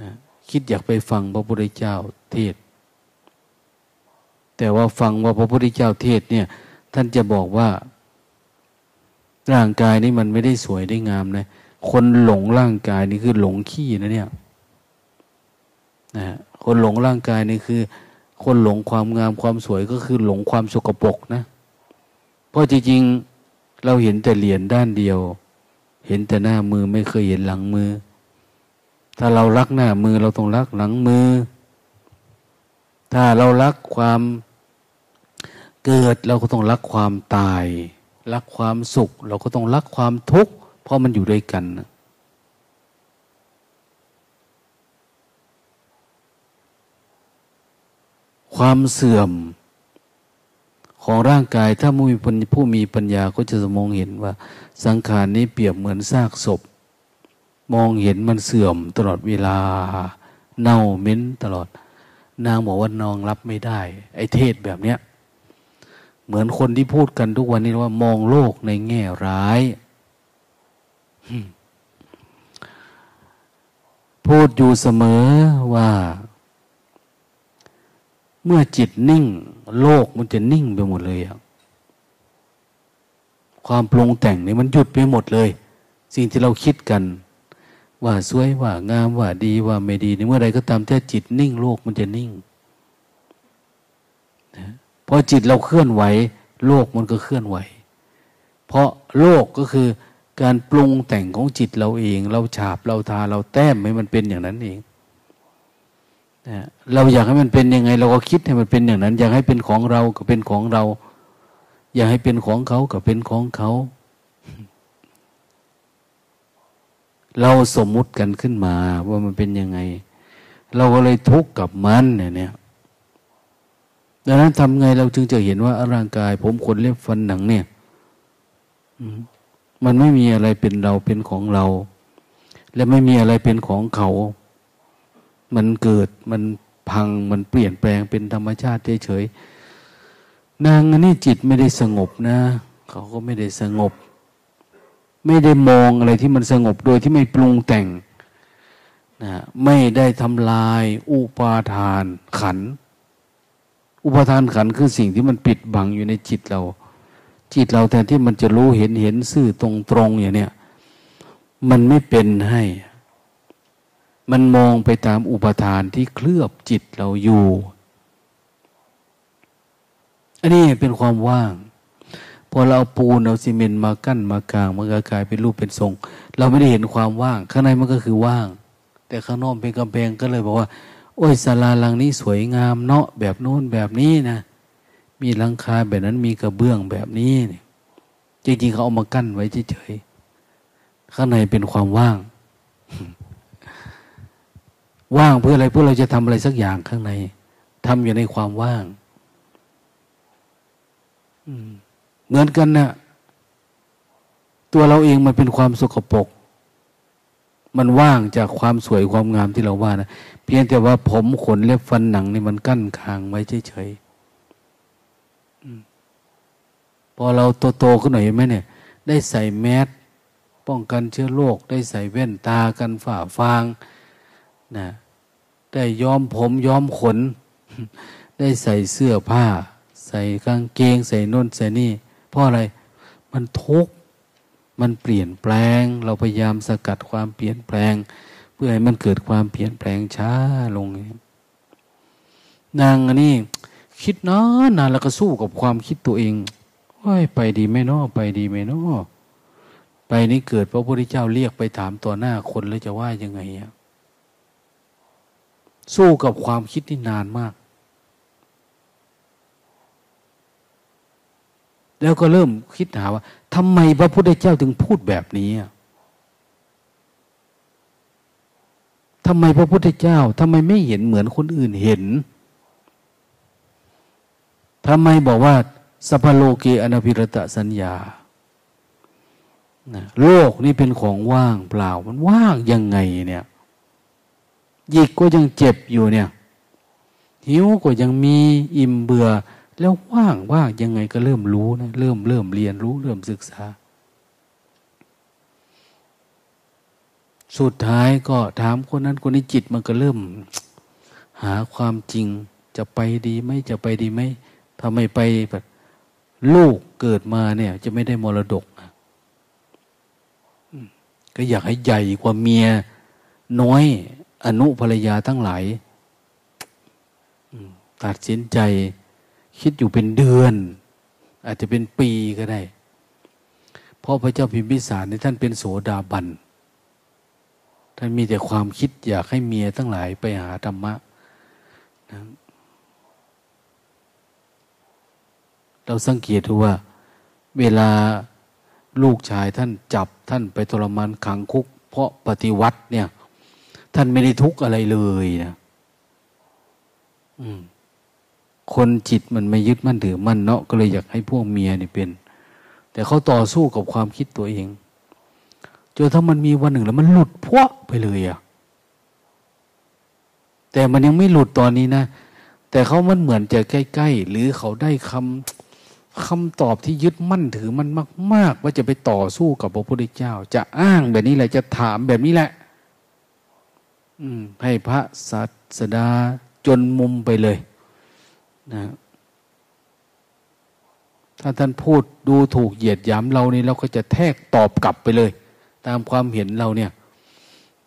นะคิดอยากไปฟังพระพุทธเจ้าเทศ แต่ว่าฟังว่าพระพุทธเจ้าเทศเนี่ย ท่านจะบอกว่า ร่างกายนี้มันไม่ได้สวยได้งามนะ คนหลงร่างกายนี่คือหลงขี้นะเนี่ยนะคนหลงร่างกายนี่คือ คนหลงความงามความสวยก็คือหลงความสกปรกนะ เพราะจริงๆเราเห็นแต่เหรียญด้านเดียว เห็นแต่หน้ามือไม่เคยเห็นหลังมือ ถ้าเรารักหน้ามือเราต้องรักหลังมือ ถ้าเรารักความเกิดเราก็ต้องรักความตาย รักความสุข เราก็ต้องรักความทุกข์เพราะมันอยู่ด้วยกัน ความเสื่อมของร่างกายถ้าผู้มีผู้มีปัญญาก็จะมองเห็นว่า สังขารนี้เปรียบเหมือนซากศพ มองเห็นมันเสื่อมตลอดเวลา เน่าเหม็นตลอด นางบอกว่านองรับไม่ได้ ไอ้เทศแบบเนี้ย เหมือนคนที่พูดกันทุกวันนี้ว่า มองโลกในแง่ร้าย พูดอยู่เสมอว่า เมื่อจิตนิ่ง โลกมันจะนิ่งไปหมดเลยความปรุงแต่งนี่มันหยุดไปหมดเลย สิ่งที่เราคิดกัน ว่าสวยว่างามว่าดีว่าไม่ดีในเมื่อใดก็ตามถ้าจิตนิ่งโลกมันจะนิ่ง พอจิตเราเคลื่อนไหว โลกมันก็เคลื่อนไหว เพราะโลกก็คือการปรุงแต่งของจิตเราเอง เราฉาบเราทาเราแต้มให้มันเป็นอย่างนั้นเองเราอยากให้มันเป็นยังไง เราก็คิดให้มันเป็นอย่างนั้น อยากให้เป็นของเราก็เป็นของเรา อยากให้เป็นของเขาก็เป็นของเขา เราสมมุติกันขึ้นมาว่ามันเป็นยังไง เราก็เลยทุกข์กับมันเนี่ย ดังนั้นทำไงเราจึงจะเห็นว่าร่างกาย ผมขนเล็บฟันหนังเนี่ยมันไม่มีอะไรเป็นเราเป็นของเรา และไม่มีอะไรเป็นของเขา มันเกิดมันพังมันเปลี่ยนแปลงเป็นธรรมชาติเฉยๆนางนนี้จิตไม่ได้สงบนะ เขาก็ไม่ได้สงบ ไม่ได้มองอะไรที่มันสงบโดยที่ไม่ปรุงแต่งนะไม่ได้ทำลายอุปาทานขัน อุปทานขันคือสิ่งที่มันปิดบังอยู่ในจิตเรา จิตเราแทนที่มันจะรู้เห็นเห็นซื่อตรงตรงอย่างเนี้ยมันไม่เป็นให้ มันมองไปตามอุปทานที่เคลือบจิตเราอยู่ อันนี้เป็นความว่าง พอเราเอาปูนเอาซีเมนต์มากั้นมากลางมันก็กลายเป็นรูปเป็นทรง เราไม่ได้เห็นความว่าง ข้างในมันก็คือว่าง แต่ข้างนอกเป็นกำแพงก็เลยบอกว่า โอ้ยศาลาหลังนี้สวยงามเนาะแบบโน้นแบบนี้นะมีหลังคาแบบนั้นมีกระเบื้องแบบนี้นี่จริงๆเขาเอามากั้นไว้เฉยๆข้างในเป็นความว่าง ว่างเพื่ออะไรเพื่อเราจะทำอะไรสักอย่างข้างในทำอยู่ในความว่างเหมือนกันนะตัวเราเองมันเป็นความสกปรก มันว่างจากความสวยความงามที่เราว่านะเพียงแต่ว่าผมขนเล็บฟันหนังนี่มันกั้นคางไว้เฉยๆพอเราโตๆขึ้นหน่อยไหมเนี่ย ได้ใส่แมสป้องกันเชื้อโรคได้ใส่แว่นตากันฝ่าฟางนะได้ย้อมผมย้อมขน ได้ใส่เสื้อผ้า ใส่กางเกง ใส่นุ่นใส่นี่เพราะอะไร มันทุกข์ มันเปลี่ยนแปลง เราพยายามสกัดความเปลี่ยนแปลง เพื่อให้มันเกิดความเปลี่ยนแปลงช้าลง นางอันนี้ คิดนานนานแล้วก็สู้กับความคิดตัวเองว่าไปดีไหมนาะไปดีไหมนาะไปนี่เกิดพระพุทธเจ้าเรียกไปถามต่อหน้าคนแล้วจะว่ายังไงอะสู้กับความคิดนี่นานมาก แล้วก็เริ่มคิดหาว่า ทำไมพระพุทธเจ้าถึงพูดแบบนี้ทำไมพระพุทธเจ้าทำไมไม่เห็นเหมือนคนอื่นเห็นทำไมบอกว่าสัพโลเกอนาภิรตะสัญญาโลกนี่เป็นของว่างเปล่า มันว่างยังไงเนี่ยยิกก็ยังเจ็บอยู่เนี่ย หิวก็ยังมีอิ่มเบื่อ แล้วว่างว่างยังไงก็เริ่มรู้นะเริ่มเริ่มเรียนรู้ เริ่มศึกษา สุดท้ายก็ถามคนนั้นคนนี้จิตมันก็เริ่ม หาความจริงจะไปดีไหมจะไปดีไหมถ้าไม่ไปแบบลูกเกิดมาเนี่ย จะไม่ได้มรดกนะก็อยากให้ใหญ่กว่าเมียน้อยอนุภรรยาทั้งหลายตัดสินใจ คิดอยู่เป็นเดือน อาจจะเป็นปีก็ได้ เพราะพระเจ้าพิมพิสารในท่านเป็นโสดาบัน ท่านมีแต่ความคิดอยากให้เมียทั้งหลายไปหาธรรมะนะเราสังเกตดูว่า เวลาลูกชายท่านจับท่านไปทรมานขังคุก เพราะปฏิวัติเนี่ย ท่านไม่ได้ทุกข์อะไรเลยนะ คนจิตมันไม่ยึดมั่นถือมั่นเนาะก็เลยอยากให้พวกเมียนี่เป็น แต่เขาต่อสู้กับความคิดตัวเองจนถ้ามันมีวันหนึ่งแล้วมันหลุดพวกไปเลยอะแต่มันยังไม่หลุดตอนนี้นะ แต่เขามันเหมือนจะใกล้ๆ หรือเขาได้คำคำตอบที่ยึดมั่นถือมันมาก ๆ ว่าจะไปต่อสู้กับพระพุทธเจ้า จะอ้างแบบนี้แหละจะถามแบบนี้แหละ อืม ให้พระสัสดาจนมุมไปเลย นะถ้าท่านพูดดูถูกเหยียดหยามเรานี่เราก็จะแทกตอบกลับไปเลย ตามความเห็นเราเนี่ย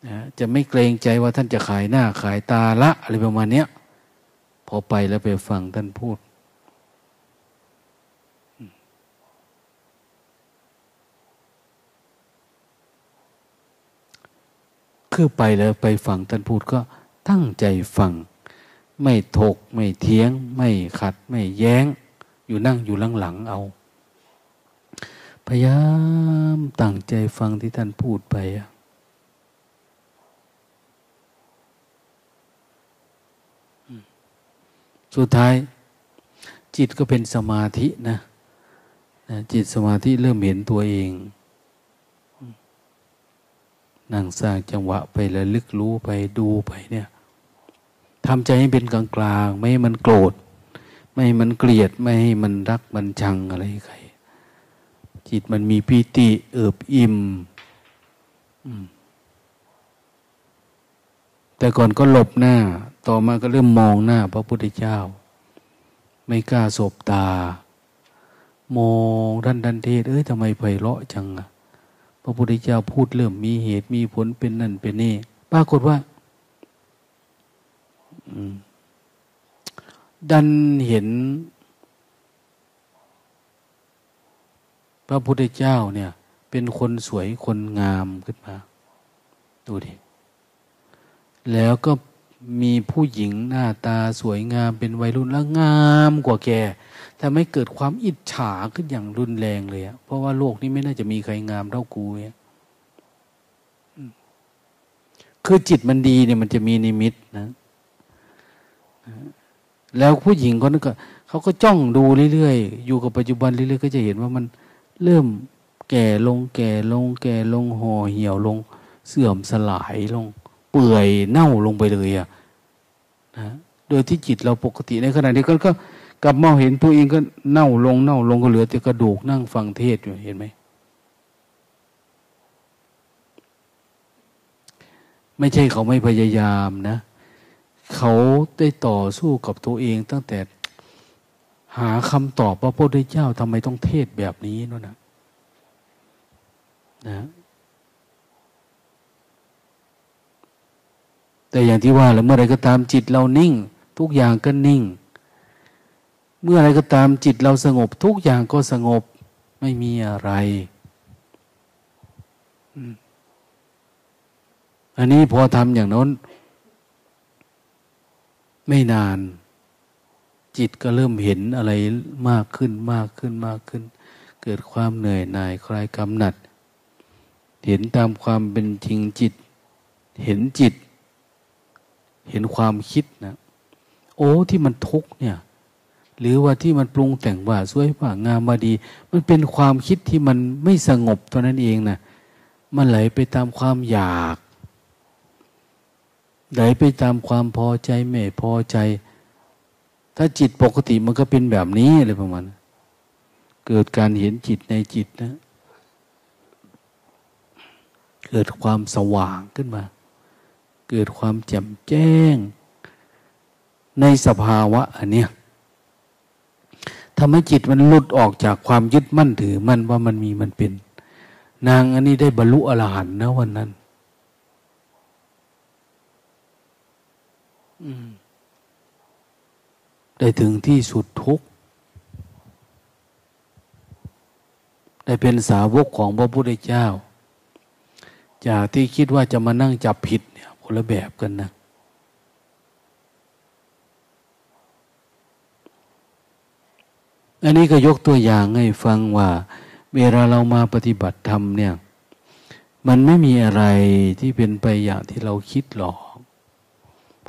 นะจะไม่เกรงใจว่าท่านจะขายหน้าขายตาละอะไรประมาณเนี้ยพอไปแล้วไปฟังท่านพูด คือไปแล้วไปฟังท่านพูดก็ตั้งใจฟัง ไม่ถก ไม่เทียง ไม่ขัด ไม่แย้ง อยู่นั่งอยู่หลังๆเอา พยายามตั้งใจฟังที่ท่านพูดไปสุดท้าย จิตก็เป็นสมาธินะจิตสมาธิเริ่มเห็นตัวเองนั่งสร้างจังหวะไปแล้วลึกรู้ไปดูไปเนี่ย ทำใจให้เป็นกลางกลางไม่ให้มันโกรธ ไม่ให้มันเกลียด ไม่ให้มันรักมันชังอะไรใคร จิตมันมีปีติเอิบอิ่มแต่ก่อนก็หลบหน้า ต่อมาก็เริ่มมองหน้า พระพุทธเจ้า ไม่กล้าสบตา มองดันดันเทศ เอ้ยทำไมไพเราะจังอะพระพุทธเจ้าพูดเริ่มมีเหตุมีผลเป็นนั่นเป็นนี่ ปรากฏว่า ดันเห็น พระพุทธเจ้าเนี่ย เป็นคนสวยคนงามขึ้นมา ดูดิ แล้วก็มีผู้หญิงหน้าตาสวยงามเป็นวัยรุ่นแล้วงามกว่าแกแต่ไม่เกิดความอิจฉาขึ้นอย่างรุนแรงเลยอะเพราะว่าโลกนี้ไม่น่าจะมีใครงามเท่ากูเนี่ยคือจิตมันดีเนี่ยมันจะมีนิมิตนะ แล้วผู้หญิงคนนั้นก็เขาก็จ้องดูเรื่อยๆ อยู่กับปัจจุบันเรื่อยๆ ก็จะเห็นว่ามันเริ่มแก่ลง แก่ลง แก่ลงห่อเหี่ยวลง เสื่อมสลายลง เปื่อยเน่าลงไปเลยอะนะโดยที่จิตเราปกติในขณะนี้ก็ก็กลับมาเห็นตัวเองก็เน่าลงเน่าลงก็เหลือแต่กระดูกนั่งฟังเทศอยู่เห็นไหมไม่ใช่เขาไม่พยายามนะ เขาได้ต่อสู้กับตัวเองตั้งแต่หาคำตอบว่าพระพุทธเจ้าทำไมต้องเทศแบบนี้นั่นนะนะแต่อย่างที่ว่าแล้วเมื่อไรก็ตามจิตเรานิ่ง ทุกอย่างก็นิ่ง เมื่อไรก็ตามจิตเราสงบ ทุกอย่างก็สงบไม่มีอะไรอันนี้พอทำอย่างนั้น ไม่นาน จิตก็เริ่มเห็นอะไรมากขึ้นมากขึ้นมากขึ้น เกิดความเหนื่อยหน่ายคลายกำหนัด เห็นตามความเป็นจริงจิต เห็นจิต เห็นความคิดนะโอ้ที่มันทุกเนี่ย หรือว่าที่มันปรุงแต่งว่าสวยว่างามมาดี มันเป็นความคิดที่มันไม่สงบตัวนั้นเองนะมันไหลไปตามความอยาก ไหลไปตามความพอใจไม่พอใจ ถ้าจิตปกติมันก็เป็นแบบนี้อะไรประมาณเกิดการเห็นจิตในจิตนะ เกิดความสว่างขึ้นมา เกิดความแจ่มแจ้ง ในสภาวะอันเนี้ยทำให้จิตมันหลุดออกจากความยึดมั่นถือมั่นว่ามันมีมันเป็น นางอันนี้ได้บรรลุอรหันต์นะวันนั้น ได้ถึงที่สุดทุกได้เป็นสาวกของพระพุทธเจ้า จากที่คิดว่าจะมานั่งจับผิดเนี่ยคนละแบบกันนะอันนี้ก็ยกตัวอย่างให้ฟังว่า เวลาเรามาปฏิบัติธรรมเนี่ย มันไม่มีอะไรที่เป็นไปอย่างที่เราคิดหรอก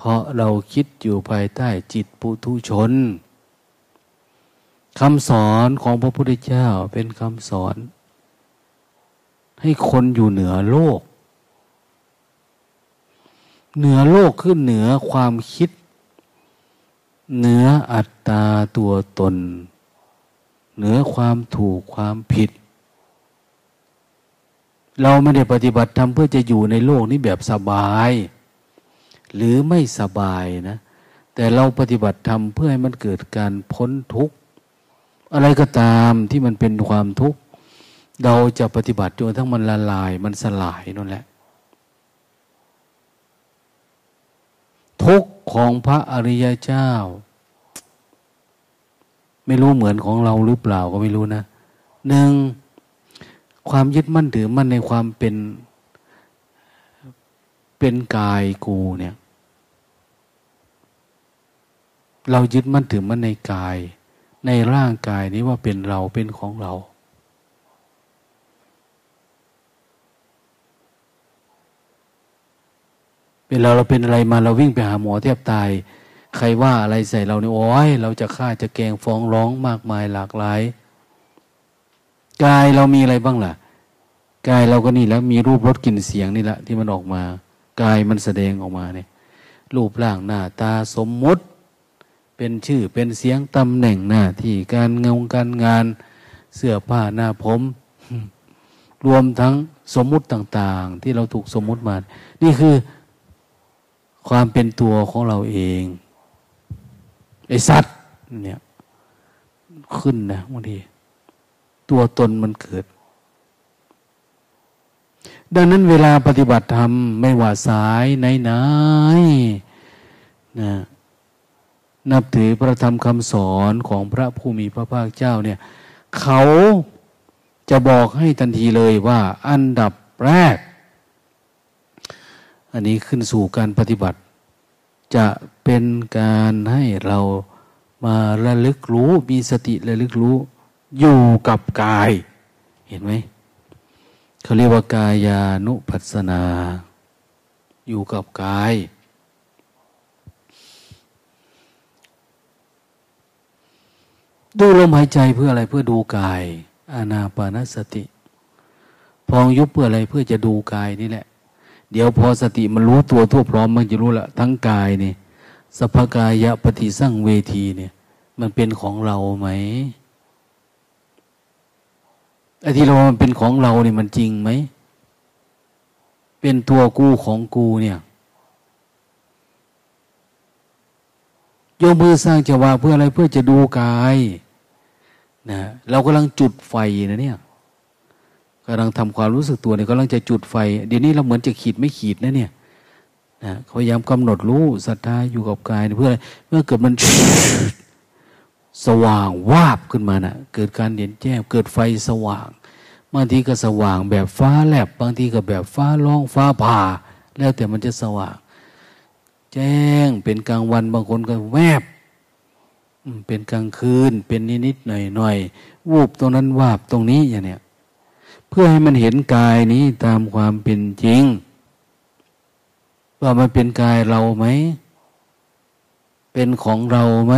เพราะเราคิดอยู่ภายใต้จิตปุถุชนคำสอนของพระพุทธเจ้าเป็นคำสอน ให้คนอยู่เหนือโลก เหนือโลกขึ้นเหนือความคิด เหนืออัตตาตัวตน เหนือความถูกความผิด เราไม่ได้ปฏิบัติทำเพื่อจะอยู่ในโลกนี้แบบสบาย หรือไม่สบายนะ แต่เราปฏิบัติธรรมเพื่อให้มันเกิดการพ้นทุกข์ อะไรก็ตามที่มันเป็นความทุกข์ เราจะปฏิบัติจนทั้งมันละลายมันสลายนั่นแหละ ทุกข์ของพระอริยเจ้า ไม่รู้เหมือนของเราหรือเปล่าก็ไม่รู้นะหนึ่งความยึดมั่นถือมั่นในความเป็นเป็นกายกูเนี่ย เรายึดมั่นถือมั่นในกาย ในร่างกายนี้ว่าเป็นเราเป็นของเราเวลาเราเป็นอะไรมาเราวิ่งไปหาหมอแทบตาย ใครว่าอะไรใส่เราเนี่ยโอ้ยเราจะฆ่าจะแกงฟ้องร้องมากมายหลากหลายกายเรามีอะไรบ้างล่ะกายเราก็นี่แล้วมีรูปรสกลิ่นเสียงนี่แหละที่มันออกมากายมันแสดงออกมาเนี่ยรูปร่างหน้าตาสมมุติ เป็นชื่อเป็นเสียงตำแหน่งหน้าที่การงงการงานเสื้อผ้าหน้าผม รวมทั้งสมมุติต่าง ๆ ที่เราถูกสมมุติมา นี่คือความเป็นตัวของเราเองไอสัตว์เนี่ยขึ้นนะบางทีตัวตนมันเกิด ดังนั้นเวลาปฏิบัติธรรม ไม่ว่าสายไหนไหนนะ นับถือพระธรรมคำสอนของพระผู้มีพระภาคเจ้าเนี่ยเขาจะบอกให้ทันทีเลยว่าอันดับแรก อันนี้ขึ้นสู่การปฏิบัติ จะเป็นการให้เรามาระลึกรู้มีสติระลึกรู้ อยู่กับกาย เห็นไหมเขาเรียกว่ากายานุปัสสนา อยู่กับกาย ดูลมหายใจเพื่ออะไรเพื่อดูกาย อานาปานสติ พองยุบเพื่ออะไรเพื่อจะดูกายนี่แหละ เดี๋ยวพอสติมันรู้ตัวทั่วพร้อมมันจะรู้ละทั้งกายนี่สภกายะปฏิสั่งเวทีเนี่ย มันเป็นของเราไหมไอ้ที่เรามันเป็นของเราเนี่ยมันจริงไหม เป็นตัวกูของกูเนี่ยยกมือสร้างจังหวะเพื่ออะไรเพื่อจะดูกาย นะเรากำลังจุดไฟนะเนี่ยกำลังทำความรู้สึกตัวเนี่ยกำลังจะจุดไฟ เดี๋ยวนี้เราเหมือนจะขีดไม่ขีดนะเนี่ยนะพยายามกำหนดรู้ศรัทธาอยู่กับกายเพื่ออะไรเมื่อเกิดมันสว่างวาบขึ้นมานะ่ะ เกิดการเห็นแจ้งเกิดไฟสว่างบางทีก็สว่างแบบฟ้าแลบบางทีก็แบบฟ้าร้องฟ้าผ่า แล้วแต่มันจะสว่าง แจ้งเป็นกลางวันบางคนก็แวบ เป็นกลางคืน เป็นนิดๆหน่อยๆวูบตรงนั้นวาบตรงนี้อย่างเนี้ยเพื่อให้มันเห็นกายนี้ตามความเป็นจริง ว่ามันเป็นกายเราไหม เป็นของเราไหม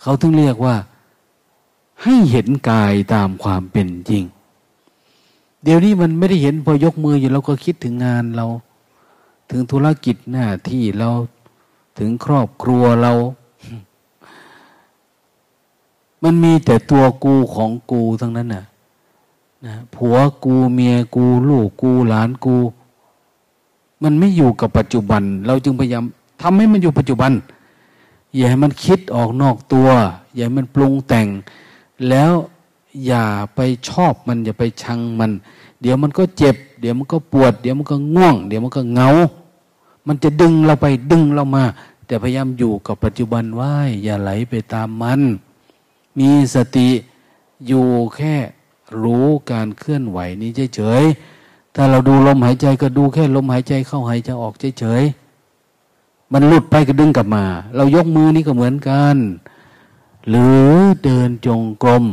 เขาถึงเรียกว่า ให้เห็นกายตามความเป็นจริง เดี๋ยวนี้มันไม่ได้เห็นพอยกมืออยู่เราก็คิดถึงงานเรา ถึงธุรกิจหน้าที่เราถึงครอบครัวเรา มันมีแต่ตัวกูของกูทั้งนั้นน่ะนะผัวกูเมียกูลูกกูหลานกู มันไม่อยู่กับปัจจุบัน เราจึงพยายามทำให้มันอยู่ปัจจุบัน อย่าให้มันคิดออกนอกตัว อย่าให้มันปรุงแต่ง แล้วอย่าไปชอบมัน อย่าไปชังมัน เดี๋ยวมันก็เจ็บ เดี๋ยวมันก็ปวด เดี๋ยวมันก็ง่วง เดี๋ยวมันก็เงา มันจะดึงเราไปดึงเรามา แต่พยายามอยู่กับปัจจุบันไว้อย่าไหลไปตามมัน มีสติอยู่แค่รู้การเคลื่อนไหวนี้เฉยๆ ถ้าเราดูลมหายใจก็ดูแค่ลมหายใจเข้าหายใจออกเฉยๆ มันหลุดไปก็ดึงกลับมา เรายกมือนี่ก็เหมือนกัน หรือเดินจงกรม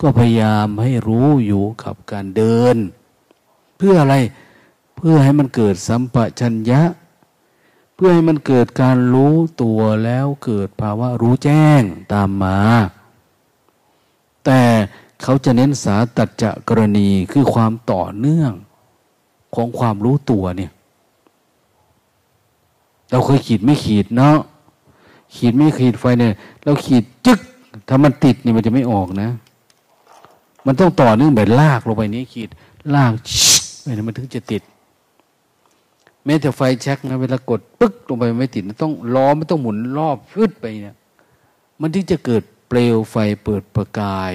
ก็พยายามให้รู้อยู่กับการเดิน เพื่ออะไร เพื่อให้มันเกิดสัมปชัญญะ เพื่อให้มันเกิดการรู้ตัวแล้วเกิดภาวะรู้แจ้งตามมา แต่เขาจะเน้นสาตัดจะกรณีคือความต่อเนื่องของความรู้ตัวเนี่ย เราเคยขีดไม่ขีดเนาะขีดไม่ขีดไฟเนี่ย เราขีดจึกถ้ามันติดเนี่ยมันจะไม่ออกนะ มันต้องต่อเนื่องแบบลากลงไปนี้ขีดลากไปนี่มันถึงจะติด แม้แต่ไฟแช็กนะเวลากดปึ๊กลงไปไม่ติด ต้องล้อไม่ต้องหมุนรอบฟึดไปเนี่ย มันที่จะเกิด ลวไฟเปิดประกาย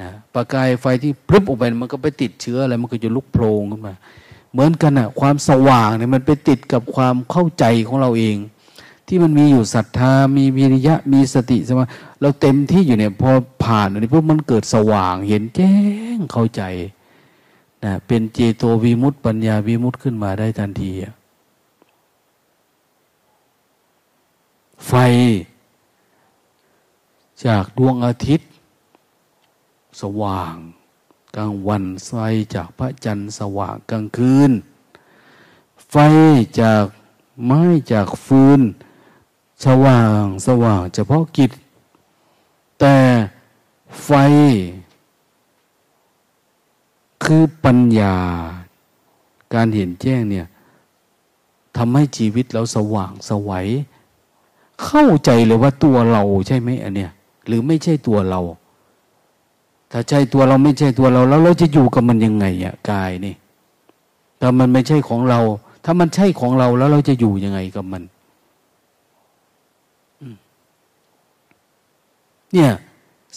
นะประกายไฟที่พลึบออกไปมันก็ไปติดเชื้ออะไรมันก็จะลุกโพลงขึ้นมา เหมือนกันอะความสว่างเนี่ยมันไปติดกับความเข้าใจของเราเอง ที่มันมีอยู่ศรัทธา มีวิริยะมีสติสมาเราเต็มที่อยู่เนี่ยพอผ่านอันนี้พวกมันเกิดสว่างเห็นแจ้งเข้าใจนะเป็นเจโตวิมุตต์ปัญญาวิมุตต์ขึ้นมาได้ทันทีไฟ จากดวงอาทิตย์ สว่าง กลางวันไฟจากพระจันทร์สว่างกลางคืน ไฟจากไม้จากฟืน สว่างสว่างเฉพาะกิจ แต่ไฟ คือปัญญา การเห็นแจ้งเนี่ยทำให้ชีวิตเราสว่างสวัย เข้าใจเลยว่าตัวเราใช่ไหมอันเนี้ย หรือไม่ใช่ตัวเรา ถ้าใช่ตัวเราไม่ใช่ตัวเรา แล้วเราจะอยู่กับมันยังไงอะกายนี่ถ้ามันไม่ใช่ของเรา ถ้ามันใช่ของเราแล้วเราจะอยู่ยังไงกับมันเนี่ย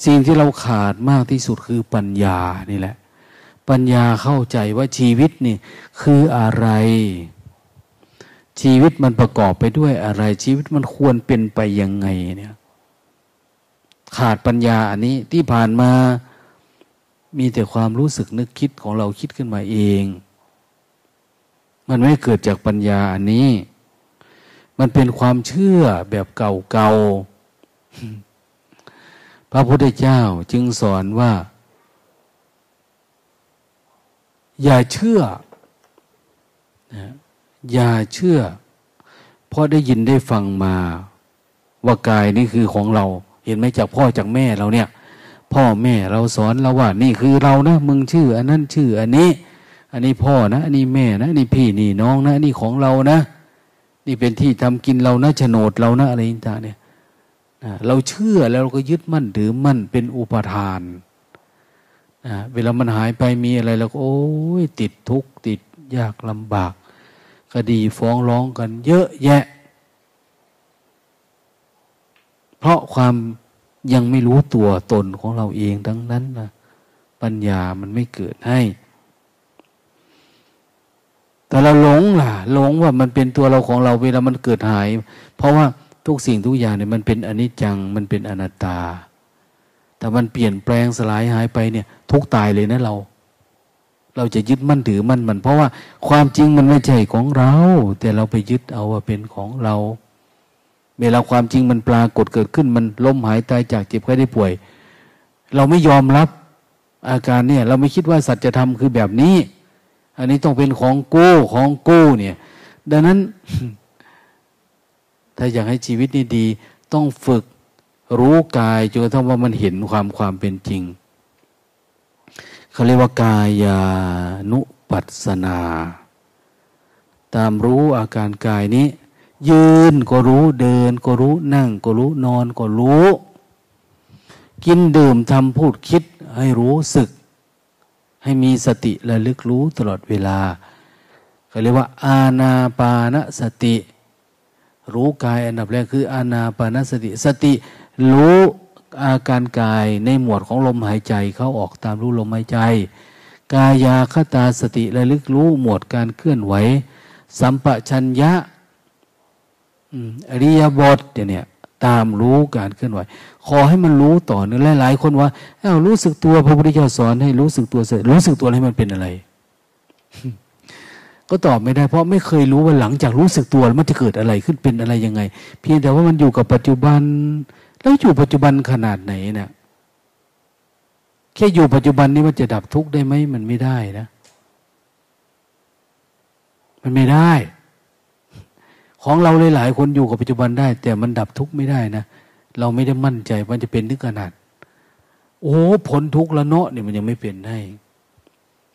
สิ่งที่เราขาดมากที่สุดคือปัญญานี่แหละ ปัญญาเข้าใจว่าชีวิตนี่คืออะไร ชีวิตมันประกอบไปด้วยอะไร ชีวิตมันควรเป็นไปยังไงเนี่ย ขาดปัญญาอันนี้ที่ผ่านมามีแต่ความรู้สึกนึกคิดของเราคิดขึ้นมาเอง มันไม่เกิดจากปัญญาอันนี้ มันเป็นความเชื่อแบบเก่าๆ พระพุทธเจ้าจึงสอนว่า อย่าเชื่อนะอย่าเชื่อ เพราะได้ยินได้ฟังมา ว่ากายนี่คือของเรา เห็นไหมจากพ่อจากแม่เราเนี่ย พ่อแม่เราสอนเราว่า นี่คือเรานะมึงชื่อ อันนั้นชื่อ อันนี้ อันนี้พ่อนะอันนี้แม่นะอันนี้พี่นี่น้องนะอันนี้ของเรานะ นี่เป็นที่ทำกินเรานะโฉนดเรานะอะไรต่างเนี่ยเราเชื่อแล้วเราก็ยึดมั่นถือมั่นเป็นอุปทานเวลามันหายไปมีอะไรเราก็โอ้ยติดทุกข์ติดยากลำบากคดีฟ้องร้องกันเยอะแยะ เพราะความยังไม่รู้ตัวตนของเราเองดังนั้นนะปัญญามันไม่เกิดให้ แต่เราหลงล่ะหลงว่ามันเป็นตัวเราของเราเวลามันเกิดหาย เพราะว่าทุกสิ่งทุกอย่างเนี่ยมันเป็นอนิจจังมันเป็นอนัตตา แต่มันเปลี่ยนแปลงสลายหายไปเนี่ย ทุกตายเลยนะเรา เราจะยึดมั่นถือมั่นมัน เพราะว่าความจริงมันไม่ใช่ของเรา แต่เราไปยึดเอาว่าเป็นของเรา เวลาความจริงมันปรากฏเกิดขึ้น มันล้มหายตายจากเจ็บไข้ได้ป่วย เราไม่ยอมรับอาการเนี่ย เราไม่คิดว่าสัจธรรมคือแบบนี้ อันนี้ต้องเป็นของกู้ของกู้เนี่ย ดังนั้น ถ้าอยากให้ชีวิตนี้ดี ต้องฝึกรู้กายจนกระทั่งว่ามันเห็นความความเป็นจริงเขาเรียกว่ากายานุปัสสนา ตามรู้อาการกายนี้ ยืนก็รู้เดินก็รู้นั่งก็รู้นอนก็รู้ กินดื่มทำพูดคิดให้รู้สึก ให้มีสติระลึกรู้ตลอดเวลาเขาเรียกว่า อาณาปานสติ รู้กายอันดับแรกคือ อาณาปานสติ สติรู้อาการกายในหมวดของลมหายใจเขาออกตามรู้ลมหายใจ กายาคตาสติระลึกรู้หมวดการเคลื่อนไหว สัมปชัญญะ อริยบทเนี่ย ตามรู้การเคลื่อนไหว ขอให้มันรู้ต่อเนื่องหลายๆคนว่าเอ้ารู้สึกตัวพระพุทธเจ้าสอนให้รู้สึกตัวเสร็จรู้สึกตัวให้มันเป็นอะไร ก็ตอบไม่ได้ เพราะไม่เคยรู้ว่าหลังจากรู้สึกตัวมันจะเกิดอะไรขึ้นเป็นอะไรยังไง เพียงแต่ว่ามันอยู่กับปัจจุบัน แล้วอยู่ปัจจุบันขนาดไหนเนะี่ยแค่อยู่ปัจจุบันนี้มันจะดับทุกข์ได้ไหมมันไม่ได้นะ มันไม่ได้ ของเราหลายๆคนอยู่กับปัจจุบันได้ แต่มันดับทุกข์ไม่ได้นะเราไม่ได้มั่นใจมันจะเป็นถึงขนาด โอ้ผลทุกข์ละเนาะเนี่ยมันยังไม่เป็นได้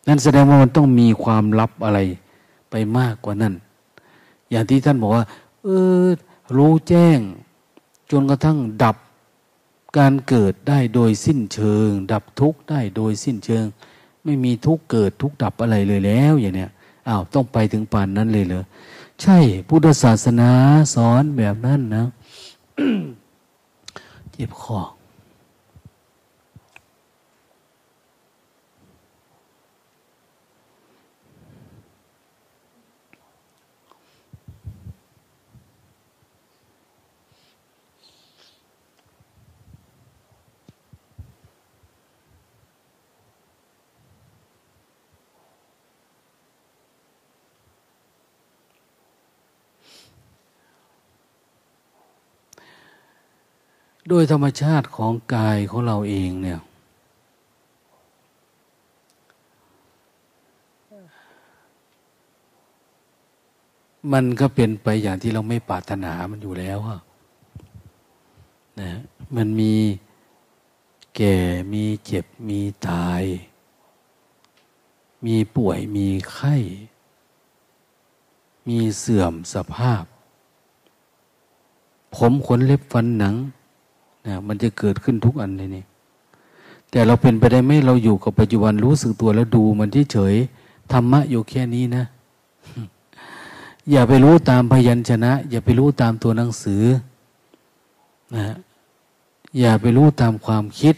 นั่นแสดงว่ามันต้องมีความลับอะไรไปมากกว่านั้น อย่างที่ท่านบอกว่า เออ รู้แจ้ง จนกระทั่งดับการเกิดได้โดยสิ้นเชิง ดับทุกข์ได้โดยสิ้นเชิง ไม่มีทุกข์เกิดทุกข์ดับอะไรเลยแล้วอย่างเนี้ยอ้าวต้องไปถึงปานนั้นเลยเหรอ ใช่ พุทธศาสนาสอนแบบนั้นนะ เจ็บคอ โดยธรรมชาติของกายของเราเองเนี่ย มันก็เป็นไปอย่างที่เราไม่ปรารถนามันอยู่แล้วอะนะมันมีแก่มีเจ็บมีตาย มีป่วยมีไข้ มีเสื่อมสภาพ ผมขนเล็บฟันหนัง นะมันจะเกิดขึ้นทุกอันเลยนี่แต่เราเป็นไปได้ไหมเราอยู่กับปัจจุบันรู้สึกตัวแล้วดู มันที่เฉยธรรมะอยู่แค่นี้นะ อย่าไปรู้ตามพยัญชนะ อย่าไปรู้ตามตัวหนังสือนะอย่าไปรู้ตามความคิด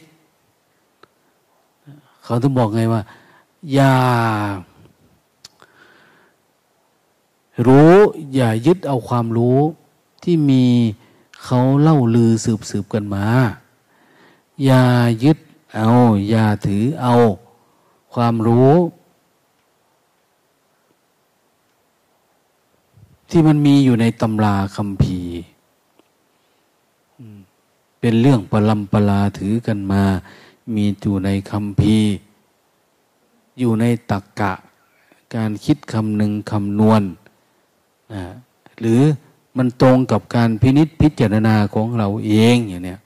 เขาต้องบอกไงว่า อย่า รู้ อย่ายึดเอาความรู้ที่มี เขาเล่าลือสืบสืบกันมา อย่ายึดเอา อย่าถือเอา ความรู้ ที่มันมีอยู่ในตำราคำพีเป็นเรื่องประลัมปลาถือกันมา มีอยู่ในคำพีอยู่ในตักกะ การคิดคำหนึ่งคำนวณนะหรือ มันตรงกับการพินิษพิจารณาของเราเองอย่างเนี้ย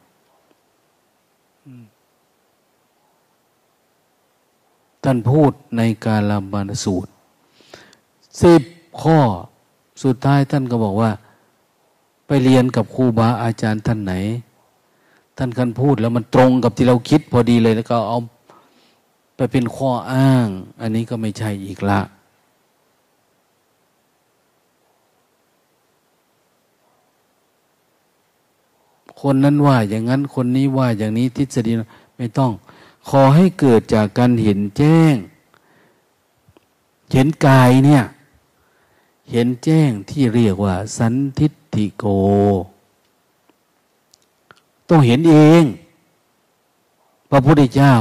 ท่านพูดในการลำบานสูตรสิบข้อสุดท้ายท่านก็บอกว่า ไปเรียนกับครูบาอาจารย์ท่านไหน ท่านคันพูดแล้วมันตรงกับที่เราคิดพอดีเลยแล้วก็เอาไปเป็นข้ออ้าง อันนี้ก็ไม่ใช่อีกละ คนนั้นว่าอย่างนั้นคนนี้ว่าอย่างนี้ทฤษฎีไม่ต้อง ขอให้เกิดจากการเห็นแจ้ง เห็นกายเนี่ย เห็นแจ้งที่เรียกว่า สันทิฏฐิโก ต้องเห็นเอง พระพุทธเจ้า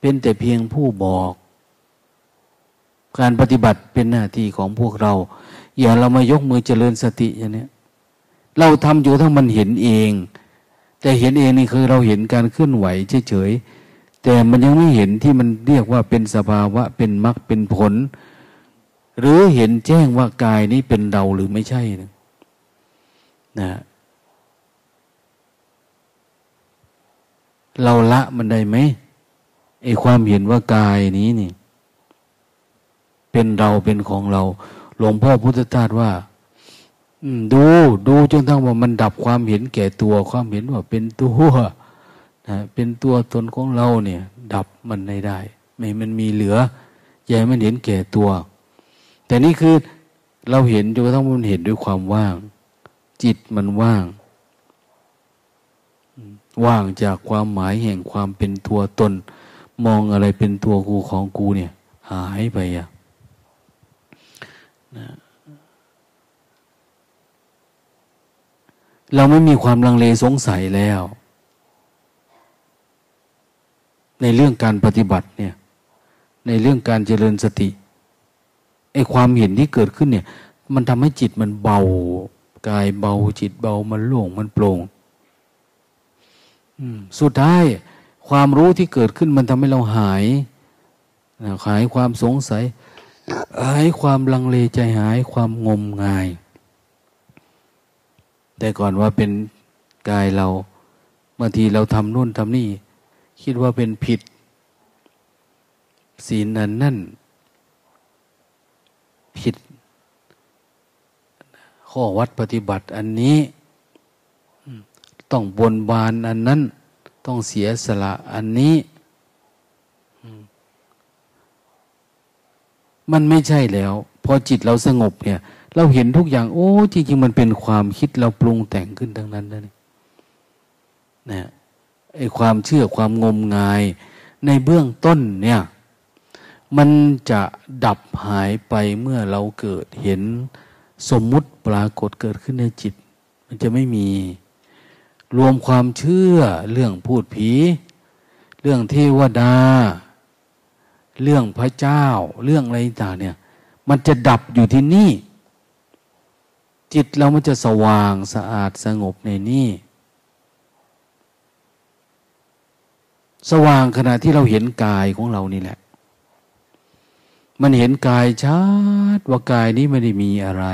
เป็นแต่เพียงผู้บอก การปฏิบัติเป็นหน้าที่ของพวกเรา อย่าเรามายกมือเจริญสติอย่างนี้ เราทำอยู่ทั้งมันเห็นเอง แต่เห็นเองนี่คือเราเห็นการเคลื่อนไหวเฉยๆแต่มันยังไม่เห็นที่มันเรียกว่าเป็นสภาวะเป็นมรรคเป็นผล หรือเห็นแจ้งว่ากายนี้เป็นเราหรือไม่ใช่นะนะเราละมันได้ไหมไอความเห็นว่ากายนี้นี่ เป็นเราเป็นของเรา หลวงพ่อพุทธทาสว่า ดูดูจนทั้งว่ามันดับความเห็นแก่ตัวความเห็นว่าเป็นตัวนะเป็นตัวตนของเราเนี่ย ดับมันไม่ได้ ไม่มันมีเหลืออย่าให้มันเห็นแก่ตัว แต่นี่คือเราเห็นจนกระทั่งมันเห็นด้วยความว่าง จิตมันว่าง ว่างจากความหมายแห่งความเป็นตัวตน มองอะไรเป็นตัวกูของกูเนี่ย หายไปอะนะ เราไม่มีความลังเลสงสัยแล้ว ในเรื่องการปฏิบัติเนี่ย ในเรื่องการเจริญสติไอ้ความเห็นที่เกิดขึ้นเนี่ย มันทำให้จิตมันเบากายเบาจิตเบามันโล่งมันโปร่งสุดท้าย ความรู้ที่เกิดขึ้นมันทำให้เราหายหายความสงสัย หายความลังเลใจหายความงมงาย แต่ก่อนว่าเป็นกายเราบางทีเราทำนู่นทำนี่ คิดว่าเป็นผิดศีลนั้นนั่น ผิด ข้อวัดปฏิบัติอันนี้ ต้องบนบานอันนั้น ต้องเสียสละอันนี้ มันไม่ใช่แล้ว พอจิตเราสงบเนี่ย เราเห็นทุกอย่าง โอ้จริงๆมันเป็นความคิดเราปรุงแต่งขึ้นทั้งนั้นนะเนี่ยไอความเชื่อความงมงาย ในเบื้องต้นเนี่ย มันจะดับหายไปเมื่อเราเกิดเห็นสมมุติปรากฏเกิดขึ้นในจิต มันจะไม่มี รวมความเชื่อเรื่องพูดผี เรื่องเทวดา เรื่องพระเจ้า เรื่องอะไรต่างเนี่ย มันจะดับอยู่ที่นี่ จิตเรามันจะสว่างสะอาดสงบในนี่สว่างขณะที่เราเห็นกายของเรานี่แหละ มันเห็นกายชัดว่ากายนี้ไม่ได้มีอะไร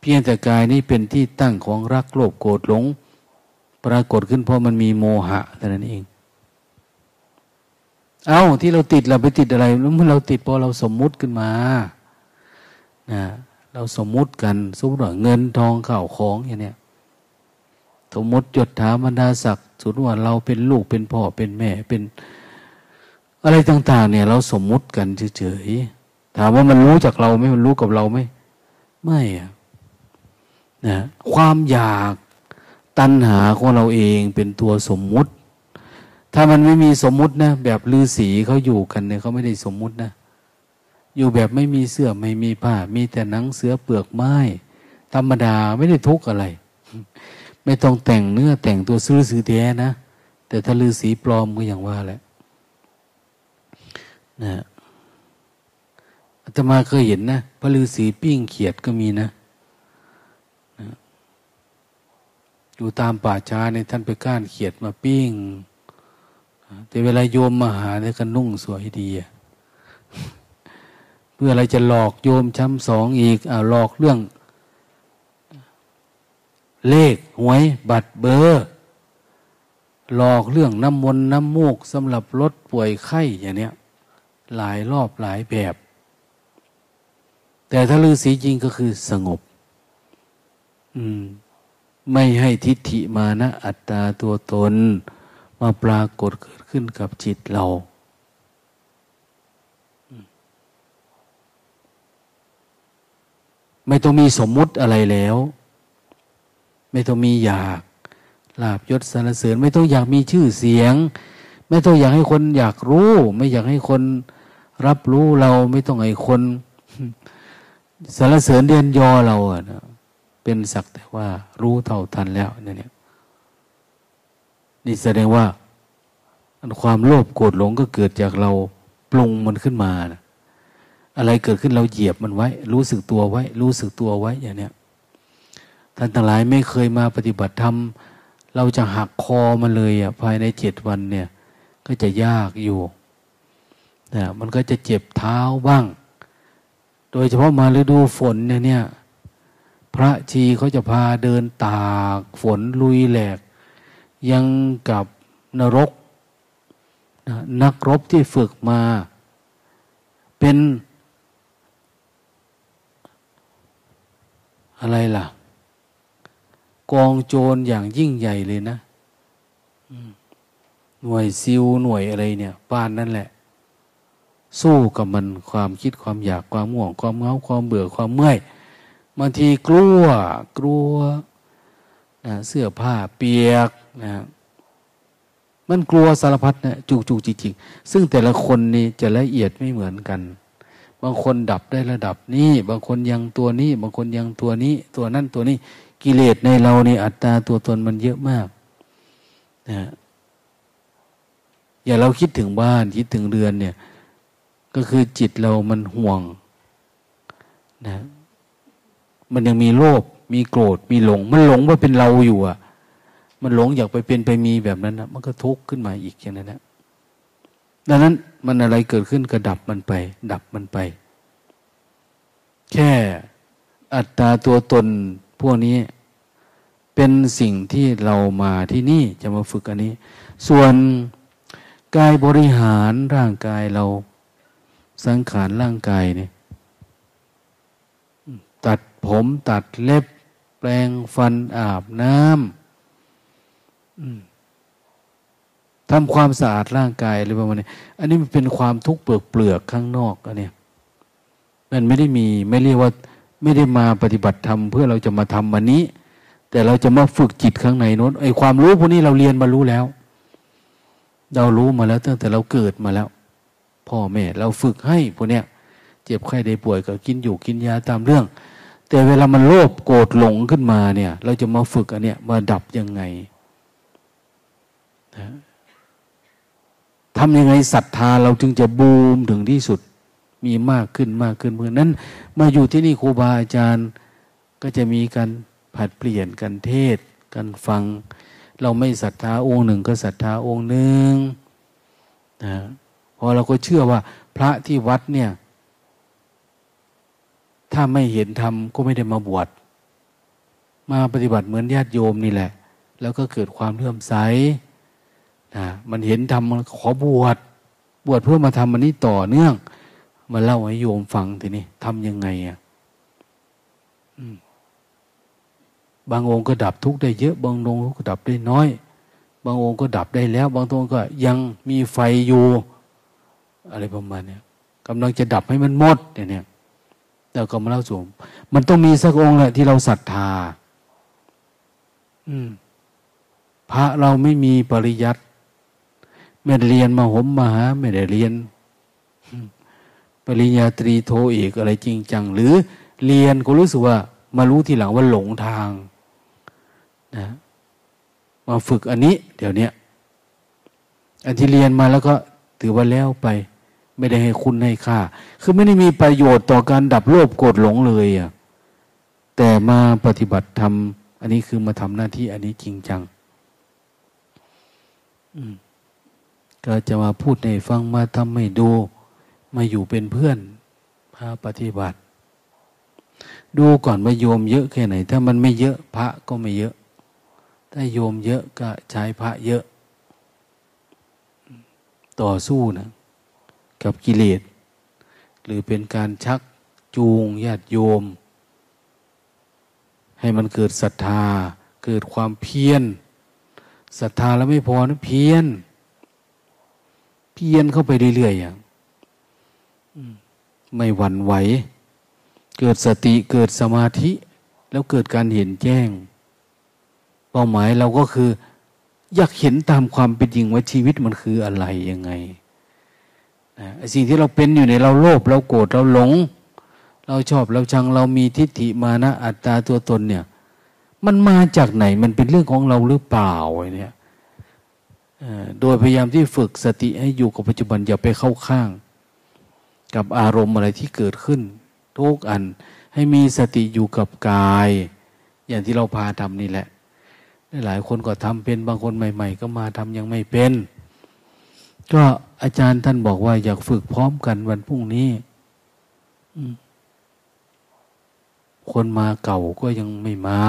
เพียงแต่กายนี้เป็นที่ตั้งของรักโลภโกรธหลง ปรากฏขึ้นเพราะมันมีโมหะแต่นั้นเอง เอาที่เราติดเราไปติดอะไรแล้วเมื่อเราติดเพราะเราสมมุติขึ้นมานะ เราสมมุติกันสมมติว่าเงินทองข้าวของอย่างเนี้ยสมมติจดถาบรรดาศักดิ์สุดว่าเราเป็นลูกเป็นพ่อเป็นแม่เป็น อะไรต่าง ๆ เนี่ย เราสมมุติกันเฉยๆถามว่ามันรู้จากเราไหมมันรู้กับเราไหมไม่อะนะความอยากตัณหาของเราเองเป็นตัวสมมุติ ถ้ามันไม่มีสมมุตินะแบบลือสีเขาอยู่กันเนี่ยเขาไม่ได้สมมุตินะ อยู่แบบไม่มีเสื้อไม่มีผ้า มีแต่หนังเสือเปลือกไม้ ธรรมดาไม่ได้ทุกข์อะไร ไม่ต้องแต่งเนื้อแต่งตัวซื้อซื้อแท้นะ แต่ถ้าลือสีปลอมก็อย่างว่าแหละนะอาตมาเคยเห็นนะพระลือสีปิ้งเขียดก็มีนะนะอยู่ตามป่าช้าในท่านไปก้านเขียดมาปิ้ง แต่เวลาโยมมาหาเนี่ยก็นุ่งสวยดีอะ เพื่ออะไรจะหลอกโยมช้ำสองอีกอ่าหลอกเรื่อง เลขหวยบัตรเบอร์ หลอกเรื่องน้ำมนต์น้ำมูกสำหรับลดป่วยไข้อย่างเนี้ยหลายรอบหลายแบบ แต่ถ้าลือสีจริงก็คือสงบ อืม ไม่ให้ทิฏฐิมานะ อัตตาตัวตน มาปรากฏเกิดขึ้นกับจิตเรา ไม่ต้องมีสมมุติอะไรแล้ว ไม่ต้องมีอยากลาบยศสรรเสริญ ไม่ต้องอยากมีชื่อเสียง ไม่ต้องอยากให้คนอยากรู้ ไม่อยากให้คนรับรู้เราไม่ต้องให้คนสรรเสริญเดียนยอเราอะนะเป็นสักแต่ว่ารู้เท่าทันแล้วเนี่ยนี่แสดงว่าความโลภโกรธหลงก็เกิดจากเราปรุงมันขึ้นมานะ อะไรเกิดขึ้นเราเหยียบมันไว้ รู้สึกตัวไว้ รู้สึกตัวไว้อย่างเนี้ยท่านทั้งหลายไม่เคยมาปฏิบัติธรรมเราจะหักคอมันเลยอะภายในเจ็ดวันเนี่ย ก็จะยากอยู่นะมันก็จะเจ็บเท้าบ้าง โดยเฉพาะมาฤดูฝนเนี่ยเนี่ย พระชีเขาจะพาเดินตากฝนลุยแหลก ยังกับนรกนะนักรบที่ฝึกมา เป็น อะไรล่ะ กองโจรอย่างยิ่งใหญ่เลยนะหน่วยซิลหน่วยอะไรเนี่ยป้านนั่นแหละ สู้กับมันความคิดความอยากความง่วง ความเงาความเบื่อความเมื่อยบางทีกลัว กลัวนะเสื้อผ้าเปียกนะมันกลัวสารพัดนะจุกจุกจริงๆซึ่งแต่ละคนนี่จะละเอียดไม่เหมือนกันางคนดับได้ระดับนี้ บางคนยังตัวนี้ บางคนยังตัวนี้ ตัวนั่นตัวนี้ กิเลสในเรานี่อัตตาตัวตนมันเยอะมากนะอย่าเราคิดถึงบ้านคิดถึงเรือนเนี่ย ก็คือจิตเรามันห่วงนะมันยังมีโลภมีโกรธมีหลง มันหลงว่าเป็นเราอยู่อะ มันหลงอยากไปเป็นไปมีแบบนั้นนะมันก็ทุกข์ขึ้นมาอีกอย่างนั้นนะ ดังนั้นมันอะไรเกิดขึ้นก็ดับมันไป ดับมันไป แค่อัตตาตัวตนพวกนี้ เป็นสิ่งที่เรามาที่นี่จะมาฝึกอันนี้ ส่วนกายบริหารร่างกายเราสังขารร่างกายเนี่ยตัดผมตัดเล็บ แปลงฟันอาบน้ำ ทำความสะอาดร่างกายอะไรประมาณนี้ อันนี้มันเป็นความทุกข์เปลือกเปลือกข้างนอกอันนี้มันไม่ได้มีไม่เรียกว่าไม่ได้มาปฏิบัติธรรมเพื่อเราจะมาทำวันนี้ แต่เราจะมาฝึกจิตข้างในโน้นไอ้ความรู้พวกนี้เราเรียนมารู้แล้ว เรารู้มาแล้วตั้งแต่เราเกิดมาแล้ว พ่อแม่เราฝึกให้พวกเนี้ยเจ็บไข้ได้ป่วยก็กินอยู่กินยาตามเรื่อง แต่เวลามันโลภโกรธหลงขึ้นมาเนี่ย เราจะมาฝึกอันเนี้ยมาดับยังไงนะ ทำยังไงศรัทธาเราจึงจะบูมถึงที่สุดมีมากขึ้นมากขึ้นเพราะนั้น มาอยู่ที่นี่ครูบาอาจารย์ก็จะมีการผัดเปลี่ยนกันเทศกันฟัง เราไม่ศรัทธาองค์หนึ่งก็ศรัทธาองค์หนึ่งนะพอเราก็เชื่อว่าพระที่วัดเนี่ย ถ้าไม่เห็นธรรมก็ไม่ได้มาบวชมาปฏิบัติเหมือนญาติโยมนี่แหละ แล้วก็เกิดความเลื่อมใส นะมันเห็นธรรมมันขอบวชบวชเพื่อมาทำมันนี้ต่อเนื่อง มาเล่าให้โยมฟังทีนี้ทำยังไงอะบางองค์ก็ดับทุกข์ได้เยอะ บางองค์ก็ดับได้น้อย บางองค์ก็ดับได้แล้ว บางองค์ก็ยังมีไฟอยู่ อะไรประมาณนี้กำลังจะดับให้มันหมดเนี่ยเราก็มาเล่าสู่มันต้องมีสักองค์แหละที่เราศรัทธา อืม พระเราไม่มีปริยัติ ไม่ได้เรียนมาหมมาหา ไม่ได้เรียน ปริญญาตรีโทเอกอะไรจริงจัง หรือเรียนก็รู้สึกว่า มารู้ทีหลังว่าหลงทางนะมาฝึกอันนี้ เดี๋ยวนี้อันที่เรียนมาแล้วก็ถือว่าแล้วไป ไม่ได้ให้คุณให้ค่า คือไม่ได้มีประโยชน์ต่อการดับโลภโกรธหลงเลยอะแต่มาปฏิบัติธรรมอันนี้คือมาทำหน้าที่อันนี้จริงจัง ก็จะมาพูดให้ฟังมาทำให้ดู มาอยู่เป็นเพื่อนพาปฏิบัติ ดูก่อนว่าโยมเยอะแค่ไหน ถ้ามันไม่เยอะพระก็ไม่เยอะ ถ้าโยมเยอะก็ใช้พระเยอะ ต่อสู้นะกับกิเลส หรือเป็นการชักจูงญาติโยม ให้มันเกิดศรัทธา เกิดความเพียรศรัทธาแล้วไม่พอนะเพียร เพียรเข้าไปเรื่อยๆอย่างไม่หวั่นไหว เกิดสติเกิดสมาธิ แล้วเกิดการเห็นแจ้งป้าหมายเราก็คือ อยากเห็นตามความเป็นจริงว่าชีวิตมันคืออะไรยังไงนะสิ่งที่เราเป็นอยู่ในเราโลภเราโกรธเราหลง เราชอบเราชังเรามีทิฏฐิมานะอัตตาตัวตนเนี่ย มันมาจากไหนมันเป็นเรื่องของเราหรือเปล่าไอ้เนี่ย โดยพยายามที่ฝึกสติให้อยู่กับปัจจุบันอย่าไปเข้าข้าง กับอารมณ์อะไรที่เกิดขึ้น ทุกอันให้มีสติอยู่กับกาย อย่างที่เราพาทำนี่แหละหลายคนก็ทำเป็นบางคนใหม่ ๆ ก็มาทำยังไม่เป็น ก็อาจารย์ท่านบอกว่าอยากฝึกพร้อมกันวันพรุ่งนี้คนมาเก่าก็ยังไม่มา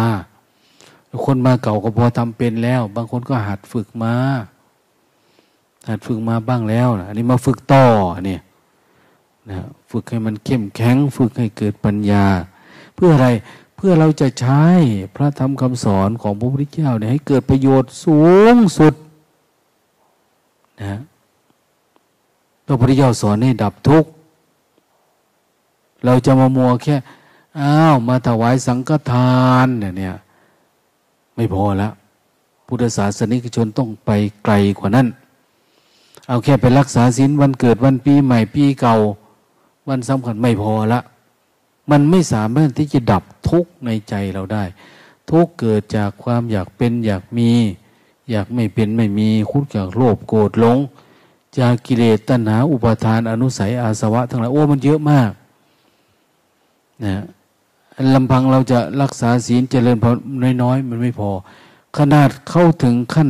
คนมาเก่าก็พอทำเป็นแล้ว บางคนก็หัดฝึกมา หัดฝึกมาบ้างแล้วนะอันนี้มาฝึกต่อเนี่ยนะฝึกให้มันเข้มแข็ง ฝึกให้เกิดปัญญา เพื่ออะไรเพื่อเราจะใช้พระธรรมคำสอนของพระพุทธเจ้าเนี่ยให้เกิดประโยชน์สูงสุดนะพระพุทธเจ้าสอนให้ดับทุกข์เราจะมามัวแค่อ้าวมาถวายสังฆทานเนี่ยไม่พอแล้วพุทธศาสนิกชนต้องไปไกลกว่านั้น เอาแค่ไปรักษาศีลวันเกิดวันปีใหม่ปีเก่า วันสำคัญไม่พอละ มันไม่สามารถที่จะดับทุกข์ในใจเราได้ ทุกข์เกิดจากความอยากเป็นอยากมี อยากไม่เป็นไม่มีคุดจากโลภโกรธหลง จากกิเลสตัณหาอุปาทานอนุสัยอาสวะทั้งหลายโอ้มันเยอะมากนะลำพังเราจะรักษาศีลเจริญพอน้อยๆ มันไม่พอ ขนาดเข้าถึงขั้น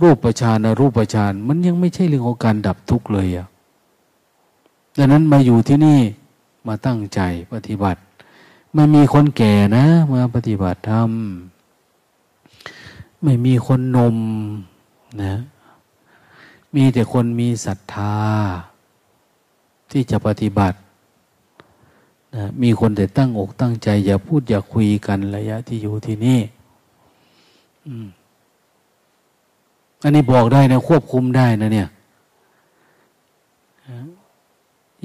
รูปฌานรูปฌานมันยังไม่ใช่เรื่องของการดับทุกข์เลยอะดังนั้นมาอยู่ที่นี่มาตั้งใจปฏิบัติไม่มีคนแก่นะ มาปฏิบัติธรรมไม่มีคนนมนะ มีแต่คนมีศรัทธา ที่จะปฏิบัตินะมีคนแต่ตั้งอกตั้งใจ อย่าพูดอย่าคุยกันระยะที่อยู่ที่นี่ อันนี้บอกได้นะควบคุมได้นะเนี่ย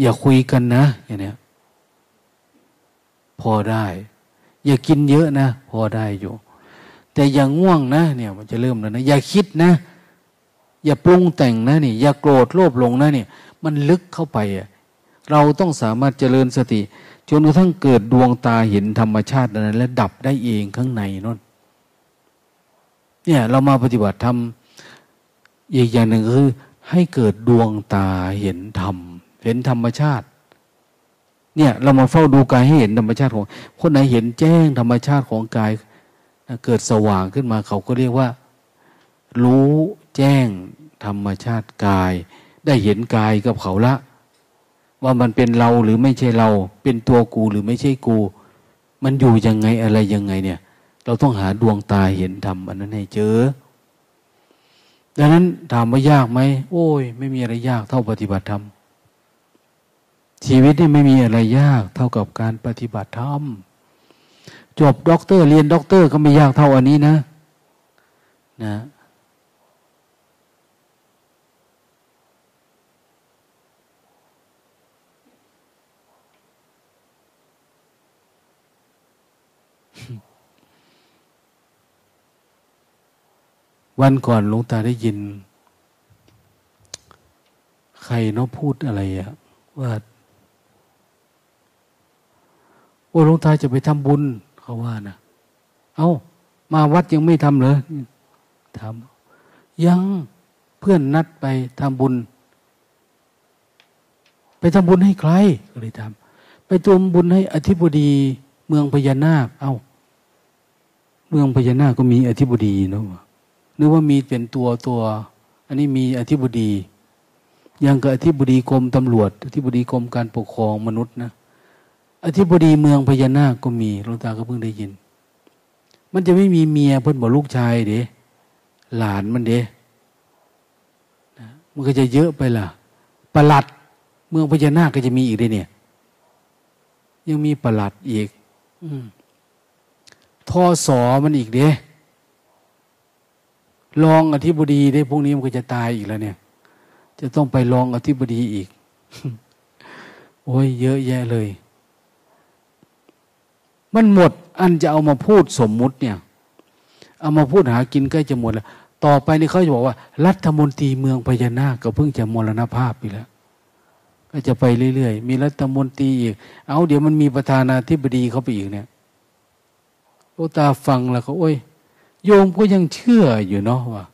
อย่าคุยกันนะอย่างเนี้ยพอได้ อย่ากินเยอะนะ พอได้อยู่ แต่อย่างง่วงนะ เนี่ย มันจะเริ่มแล้วนะอย่าคิดนะ อย่าปรุงแต่งนะนี่ อย่าโกรธโลภหลงนะนี่มันลึกเข้าไปอะเราต้องสามารถเจริญสติ จนกระทั่งเกิดดวงตาเห็นธรรมชาตินั้น และดับได้เองข้างในนั่นเนี่ย เรามาปฏิบัติธรรม อีกอย่างหนึ่งคือให้เกิดดวงตาเห็นธรรม เห็นธรรมชาติ เนี่ยเรามาเฝ้าดูกายให้เห็นธรรมชาติของ คนไหนเห็นแจ้งธรรมชาติของกาย เกิดสว่างขึ้นมาเขาก็เรียกว่า รู้แจ้งธรรมชาติกาย ได้เห็นกายกับเขาละ ว่ามันเป็นเราหรือไม่ใช่เรา เป็นตัวกูหรือไม่ใช่กู มันอยู่ยังไงอะไรยังไงเนี่ย เราต้องหาดวงตาเห็นธรรมอันนั้นให้เจอ ดังนั้นถามว่ายากไหมโอ้ย ไม่มีอะไรยากเท่าปฏิบัติธรรมชีวิตนี่ไม่มีอะไรยาก เท่ากับการปฏิบัติธรรมจบด็อกเตอร์เรียนด็อกเตอร์ก็ไม่ยากเท่าอันนี้นะ นะ วันก่อนหลวงตาได้ยิน ใครเนาะพูดอะไรอะว่าว่าหลวงตาจะไปทำบุญ เขาว่านะเอา้า มาวัดยังไม่ทำเลยทำยังเพื่อนนัดไปทำบุญ ไปทำบุญให้ใครก็เลยทำไปทำบุญให้อธิบดีเมืองพญานาค เอา้า เมืองพญานาคก็มีอธิบดีเนาะ นึกว่ามีเป็นตัวตัว อันนี้มีอธิบดียังกับอธิบดีกรมตำรวจ อธิบดีกรมการปกครองมนุษย์นะอธิบดีเมืองพญานาคก็มีหลวงตาก็เพิ่งได้ยิน มันจะไม่มีเมียเพิ่นบอกลูกชายเด้หลานมันเด้มันก็จะเยอะไปล่ะประหลัด เมืองพญานาคก็จะมีอีกด้เนี่ย ยังมีประหลัดอีกอทอสอมันอีกเด้ รองอธิบดีได้พวกนี้มันก็จะตายอีกแล้วเนี่ย จะต้องไปรองอธิบดีอีก โอ้ยเยอะแยะเลย มันหมด อันจะเอามาพูดสมมุติเนี่ย เอามาพูดหากินใกล้จะหมดแล้ว ต่อไปนี่เขาจะบอกว่า รัฐมนตรีเมืองพญานาคก็เพิ่งจะมรณภาพไปแล้ว ก็จะไปเรื่อยๆ มีรัฐมนตรีอีก เอาเดี๋ยวมันมีประธานาธิบดีเขาไปอีกเนี่ยโอตาฟังแล้วก็โอ้ย โยมก็ยังเชื่ออยู่เนาะว่า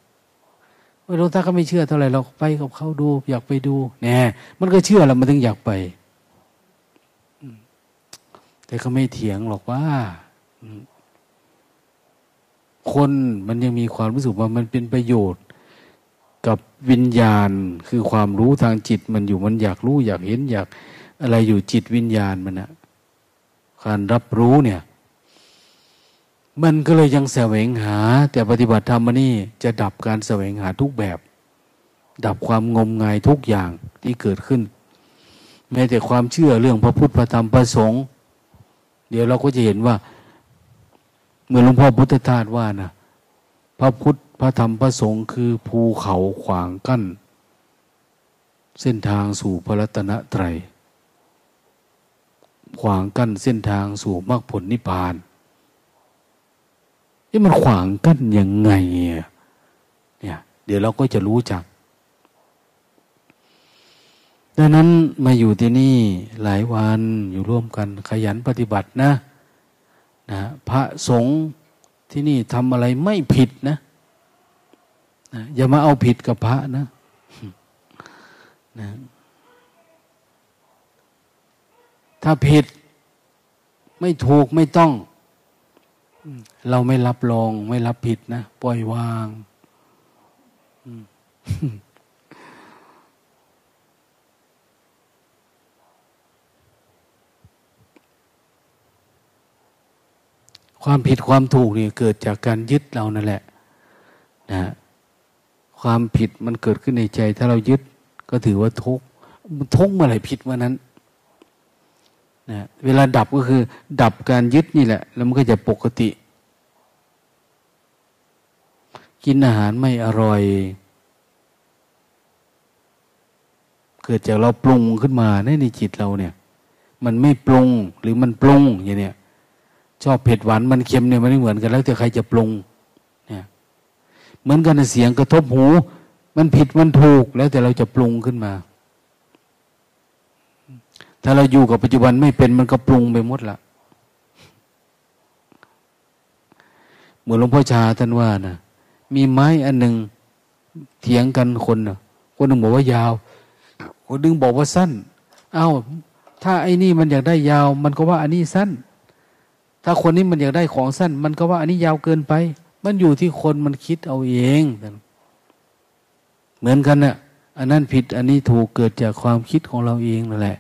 หลวงตาก็ไม่เชื่อเท่าไหร่เราไปกับเขาดู อยากไปดูแน่มันก็เชื่อแล้วมันถึงอยากไปแต่เขาไม่เถียงหรอกว่าคนมันยังมีความรู้สึกว่ามันเป็นประโยชน์ กับวิญญาณคือความรู้ทางจิตมันอยู่มันอยากรู้อยากเห็นอยากอะไรอยู่จิตวิญญาณมันนะการรับรู้เนี่ย มันก็เลยยังแสวงหา แต่ปฏิบัติธรรมนี่จะดับการแสวงหาทุกแบบ ดับความงมงายทุกอย่างที่เกิดขึ้น แม้แต่ความเชื่อเรื่องพระพุทธพระธรรมพระสงฆ์เดี๋ยวเราก็จะเห็นว่าเมื่อหลวงพ่อพุทธทาสว่านะพระพุทธพระธรรมพระสงฆ์คือภูเขาขวางกั้น เส้นทางสู่พระรัตนตรัยขวางกั้นเส้นทางสู่มรรคผลนิพพาน นี่มันขวางกั้นยังไงเนี่ย เดี๋ยวเราก็จะรู้จัก ดังนั้นมาอยู่ที่นี่หลายวันอยู่ร่วมกันขยันปฏิบัตินะนะพระสงฆ์ที่นี่ทำอะไรไม่ผิดนะนะอย่ามาเอาผิดกับพระนะนะถ้าผิดไม่ถูกไม่ต้อง เราไม่รับรองไม่รับผิดนะปล่อยวางความผิดความถูกนี่เกิดจากการยึดเรานั่นแหละนะความผิดมันเกิดขึ้นในใจ ถ้าเรายึดก็ถือว่าทุกข์ทุกข์เมื่อไหร่ผิดเมื่อนั้น นะเวลาดับก็คือ ดับการยึดนี่แหละ แล้วมันก็จะปกติ กินอาหารไม่อร่อย เกิดจากเราปรุงขึ้นมาในในจิตเราเนี่ย มันไม่ปรุงหรือมันปรุงอย่างเนี้ยชอบเผ็ดหวานมันเค็มเนี่ยมันไม่เหมือนกันแล้วแต่ใครจะปรุงเนี่ยเหมือนกันเสียงกระทบหู มันผิดมันถูกแล้วแต่เราจะปรุงขึ้นมา ถ้าเราอยู่กับปัจจุบันไม่เป็นมันก็ปรุงไปหมดละเหมือนหลวงพ่อชาท่านว่านะมีไม้อันหนึ่งเถียงกันคนนะคนหนึ่งบอกว่ายาว คนหนึ่งบอกว่าสั้น เอา้า ถ้าไอ้นี่มันอยากได้ยาว มันก็ว่าอันนี้สั้น ถ้าคนนี้มันอยากได้ของสั้น มันก็ว่าอันนี้ยาวเกินไป มันอยู่ที่คนมันคิดเอาเองเหมือนกันนะ่ะอันนั้นผิดอันนี้ถูกเกิดจากความคิดของเราเองนั่นแหละ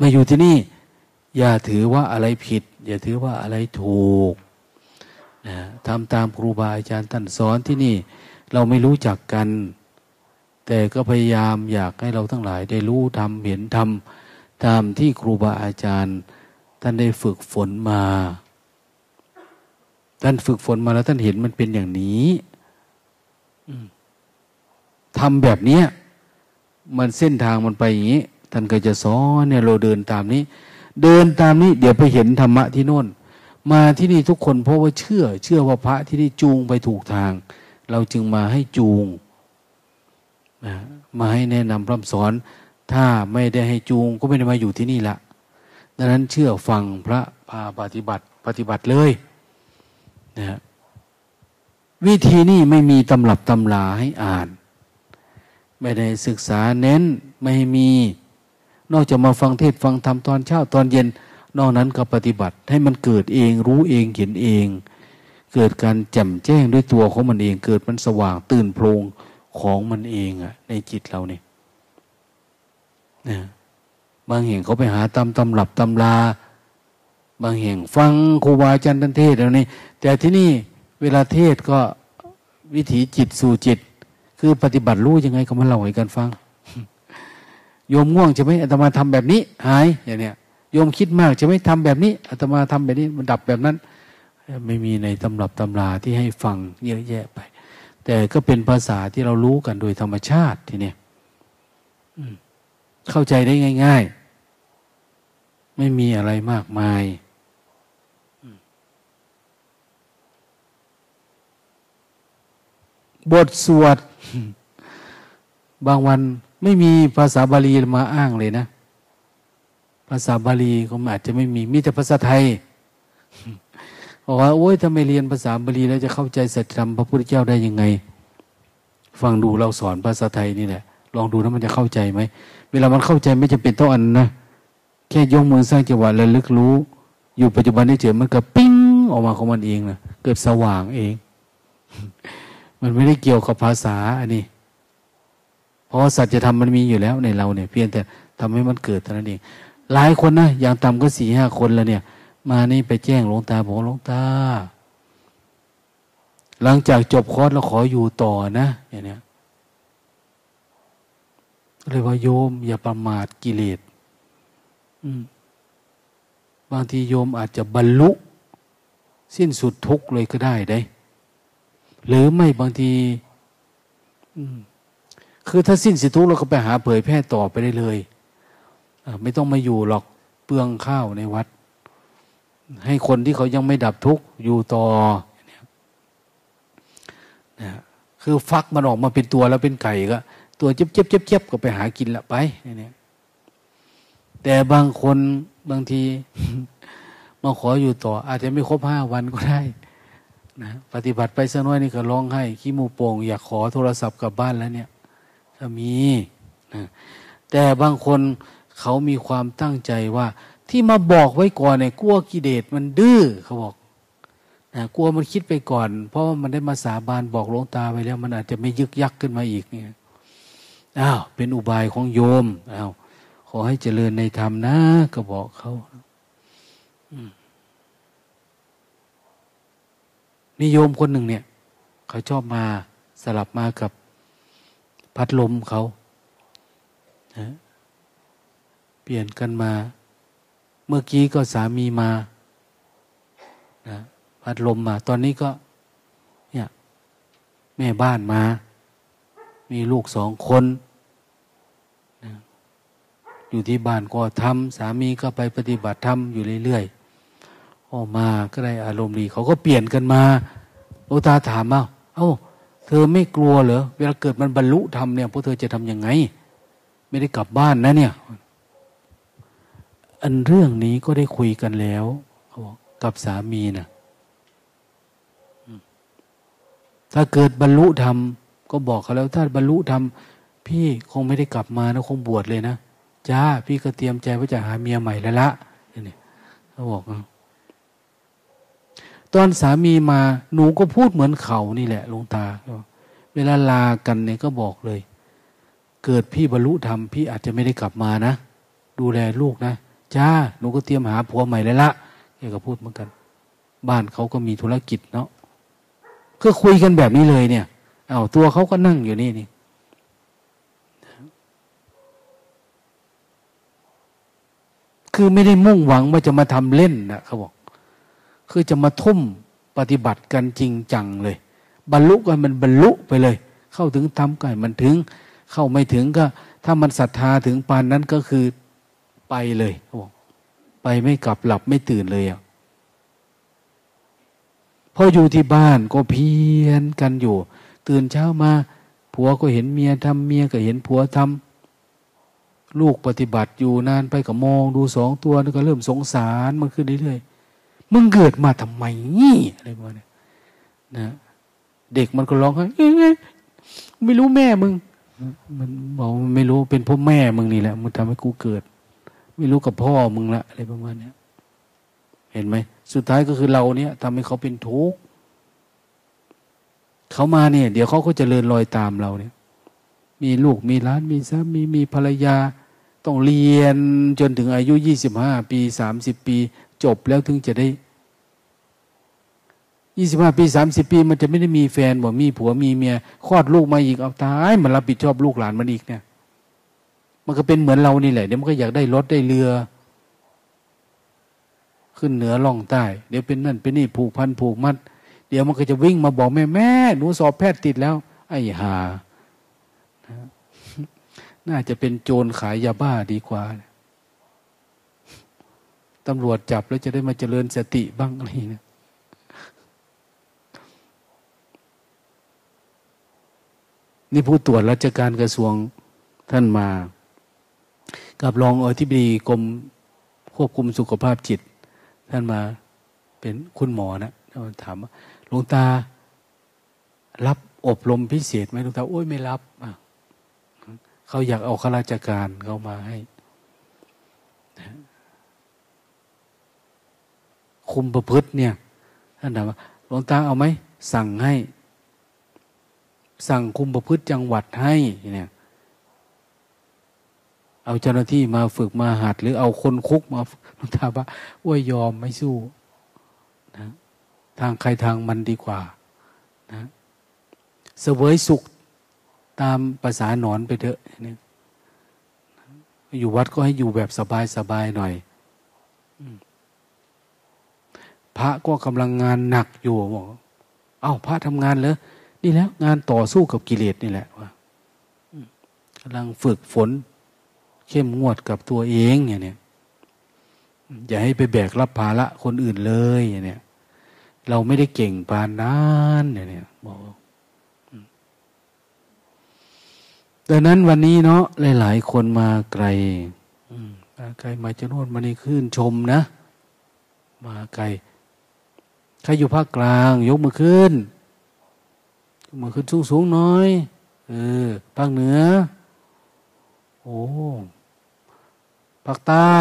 มาอยู่ที่นี่ อย่าถือว่าอะไรผิด อย่าถือว่าอะไรถูกนะทำตามครูบาอาจารย์ท่านสอนที่นี่ เราไม่รู้จักกัน แต่ก็พยายามอยากให้เราทั้งหลายได้รู้ทำเห็นทำตามที่ครูบาอาจารย์ ท่านได้ฝึกฝนมา ท่านฝึกฝนมาแล้วท่านเห็นมันเป็นอย่างนี้ทำแบบนี้มันเส้นทางมันไปอย่างนี้ ท่านก็จะสอนเนี่ยเราเดินตามนี้ เดินตามนี้เดี๋ยวไปเห็นธรรมะที่โน่น มาที่นี่ทุกคนเพราะว่าเชื่อ เชื่อว่าพระที่นี่จูงไปถูกทาง เราจึงมาให้จูงนะมาให้แนะนำพร่ำสอน ถ้าไม่ได้ให้จูงก็ไม่ได้มาอยู่ที่นี่ละดังนั้นเชื่อฟังพระพาปฏิบัติปฏิบัติเลยนะวิธีนี้ไม่มีตำรับตำลาให้อ่าน ไม่ได้ศึกษาเน้นไม่มี นอกจากมาฟังเทศฟังธรรมตอนเช้าตอนเย็น นอกนั้นก็ปฏิบัติให้มันเกิดเองรู้เองเห็นเอง เกิดการแจ่มแจ้งด้วยตัวของมันเอง เกิดมันสว่างตื่นโพลงของมันเองอะในจิตเราเนี่ยนะบางแห่งเขาไปหาตำตำรับตำลา บางแห่งฟังครูบาอาจารย์เทศแล้วนี่แต่ที่นี่เวลาเทศก็วิถีจิตสู่จิต คือปฏิบัติรู้ยังไงก็มาเล่าให้กันฟัง โยมง่วงใช่ไหมอาตมาทำแบบนี้หายอย่างเนี้ยโยมคิดมากใช่ไหมทำแบบนี้อาตมาทำแบบนี้มันดับแบบนั้น ไม่มีในตำรับตำราที่ให้ฟังเยอะแยะไป แต่ก็เป็นภาษาที่เรารู้กันโดยธรรมชาติทีนี้เข้าใจได้ง่าย ๆ ไม่มีอะไรมากมายบทสวด บางวัน ไม่มีภาษาบาลีมาอ้างเลยนะ ภาษาบาลีก็อาจจะไม่มีมีแต่ภาษาไทยบอกว่าโอ้ยถ้าไม่เรียนภาษาบาลีแล้วจะเข้าใจสัจธรรมพระพุทธเจ้าได้ยังไง ฟังดูเราสอนภาษาไทยนี่แหละลองดูนะมันจะเข้าใจไหมเวลามันเข้าใจไม่จำเป็นต้องอันนะแค่ยกมือสร้างจังหวะระลึกรู้ อยู่ปัจจุบันนี้เฉยมันก็ปิ้งออกมาของมันเองนะเกิดสว่างเอง มันไม่ได้เกี่ยวกับภาษาอันนี้ เพราะสัจธรรมมันมีอยู่แล้วในเราเนี่ย เพียงแต่ทำให้มันเกิดเท่านั้นเองหลายคนนะอย่างต่ำก็สี่ห้าคนแล้วเนี่ย มานี่ไปแจ้งหลวงตาบอกหลวงตา หลังจากจบคอร์สแล้วขออยู่ต่อนะอย่างเนี้ยเลยว่าโยม อย่าประมาทกิเลสบางทีโยมอาจจะบรรลุ สิ้นสุดทุกข์เลยก็ได้ได้ หรือไม่บางที คือถ้าสิ้นสิทุกเราก็ไปหาเผยแพร่ต่อไปได้เลยไม่ต้องมาอยู่หรอกเปลืองข้าวในวัด ให้คนที่เขายังไม่ดับทุกข์อยู่ต่อนะคือฟักมันออกมาเป็นตัวแล้วเป็นไก่ก็ ตัวเจ็บเจ็บเจ็บเจ็บก็ไปหากินละไปเนี่ยแต่บางคนบางทีมาขออยู่ต่อ อาจจะไม่ครบห้าวันก็ได้นะปฏิบัติไปสักน้อยนี่ก็ร้องไห้ขี้มูโป่งอยากขอโทรศัพท์กลับบ้านแล้วเนี่ย ก็มีนะแต่บางคนเขามีความตั้งใจว่า ที่มาบอกไว้ก่อนเนี่ยกลัวกิเลสมันดื้อเขาบอกนะกลัวมันคิดไปก่อน เพราะว่ามันได้มาสาบานบอกหลวงตาไปแล้ว มันอาจจะไม่ยึกยักขึ้นมาอีกเนี่ยอ้าวเป็นอุบายของโยมอ้าวขอให้เจริญในธรรมนะ ก็บอกเขาอืมมีโยมคนหนึ่งเนี่ย เขาชอบมาสลับมากับ พัดลมเขานะเปลี่ยนกันมา เมื่อกี้ก็สามีมานะพัดลมมา ตอนนี้ก็ เนี่ย แม่บ้านมา มีลูกสองคนนะอยู่ที่บ้านก็ทำสามีก็ไปปฏิบัติธรรมอยู่เรื่อยๆออกมาก็ได้อารมณ์ดี เขาก็เปลี่ยนกันมาโอตาถามมาเอ้า เธอไม่กลัวเหรอ เวลาเกิดมันบรรลุธรรมเนี่ยพวกเธอจะทำยังไง ไม่ได้กลับบ้านนะเนี่ย อันเรื่องนี้ก็ได้คุยกันแล้วกับสามีนะถ้าเกิดบรรลุธรรมก็บอกเขาแล้ว ถ้าบรรลุธรรมพี่คงไม่ได้กลับมานะคงบวชเลยนะจ้าพี่ก็เตรียมใจว่าจะหาเมียใหม่แล้วละนี่เขาบอก ตอนสามีมาหนูก็พูดเหมือนเขานี่แหละลุงตา เวลาลากันเนี่ยก็บอกเลย เกิดพี่บรรลุธรรมพี่อาจจะไม่ได้กลับมานะ ดูแลลูกนะจ้าหนูก็เตรียมหาผัวใหม่เลยละแกก็พูดเหมือนกัน บ้านเขาก็มีธุรกิจเนาะก็คุยกันแบบนี้เลยเนี่ยเอาตัวเขาก็นั่งอยู่นี่นี่คือไม่ได้มุ่งหวังว่าจะมาทำเล่นนะเขาบอก คือจะมาทุ่มปฏิบัติกันจริงจังเลย บรรลุกันมันบรรลุไปเลย เข้าถึงทำกันมันถึง เข้าไม่ถึงก็ ถ้ามันศรัทธาถึงปานนั้นก็คือไปเลยเขาบอกไปไม่กลับหลับไม่ตื่นเลยอะพออยู่ที่บ้านก็เพียนกันอยู่ ตื่นเช้ามา ผัวก็เห็นเมียทำเมียก็เห็นผัวทำลูกปฏิบัติอยู่นานไปก็มองดูสองตัวก็เริ่มสงสารมันขึ้นเรื่อยๆ มึงเกิดมาทำไมนี่อะไรประมาณนี้นะเด็กมันก็ร้องไห้ไม่รู้แม่มึง มันบอกไม่รู้เป็นพ่อแม่มึงนี่แหละมันทำให้กูเกิด ไม่รู้กับพ่อมึงละอะไรประมาณนี้เห็นไหมสุดท้ายก็คือเราเนี่ยทำให้เขาเป็นทุกข์เขามาเนี่ย เดี๋ยวเขาก็จะเริญรอยตามเราเนี่ย มีลูกมีร้านมีสามีมีภรรยา ต้องเรียนจนถึงอายุยี่สิบห้าปีสามสิบปี จบแล้วถึงจะได้ยี่สิบห้าปีสามสิบปี มันจะไม่ได้มีแฟนบ่มีผัวมีเมียคลอดลูกมาอีกเอาตายมันรับผิดชอบลูกหลานมันอีกเนี่ย มันก็เป็นเหมือนเรานี่แหละเดี๋ยวมันก็อยากได้รถได้เรือ ขึ้นเหนือล่องใต้ เดี๋ยวเป็นนั่นเป็นนี่ผูกพันผูกมัด เดี๋ยวมันก็จะวิ่งมาบอกแม่แม่หนูสอบแพทย์ติดแล้ว ไอ้หาน่าจะเป็นโจรขายยาบ้าดีกว่า ตำรวจจับแล้วจะได้มาเจริญสติบ้างอะไรนี่ยนี่ผู้ตรวจราชการกระทรวงท่านมา กับรองอธิบดีกรมควบคุมสุขภาพจิต ท่านมาเป็นคุณหมอนะท่านถามว่าหลวงตารับอบรมพิเศษไหมหลวงตาโอ้ยไม่รับเขาอยากเอาข้าราชการเขามาให้ คุมประพฤติเนี่ยท่านถามว่าหลวงตาเอาไหมสั่งให้ สั่งคุมประพฤติจังหวัดให้เนี่ยเอาเจ้าหน้าที่มาฝึกมาหัด หรือเอาคนคุกมาหลวงตาว่าอ้วยยอมไม่สู้นะทางใครทางมันดีกว่านะเสวยสุขตามภาษาหนอนไปเถอะนี่อยู่วัดก็ให้อยู่แบบสบายสบายหน่อย พระก็กำลังงานหนักอยู่บอกเอา้าพระทำงานเลยนี่แล้ว งานต่อสู้กับกิเลสนี่แหละว่ากำลังฝึกฝน เข้มงวดกับตัวเองอย่างนี้อย่าให้ไปแบกรับภาระคนอื่นเลยอย่างนี้เราไม่ได้เก่งปานนั้นอย่างนี้บอกดังนั้นวันนี้เนาะหลาย ๆ คนมาไกลมาไกลมาจะโน่นมาในขึ้นชมนะ มาไกล ใครอยู่ภาคกลาง ยกมือขึ้นยกมือขึ้นสูงสูงน้อยเออภาคเหนือ โอ้ภาคใต้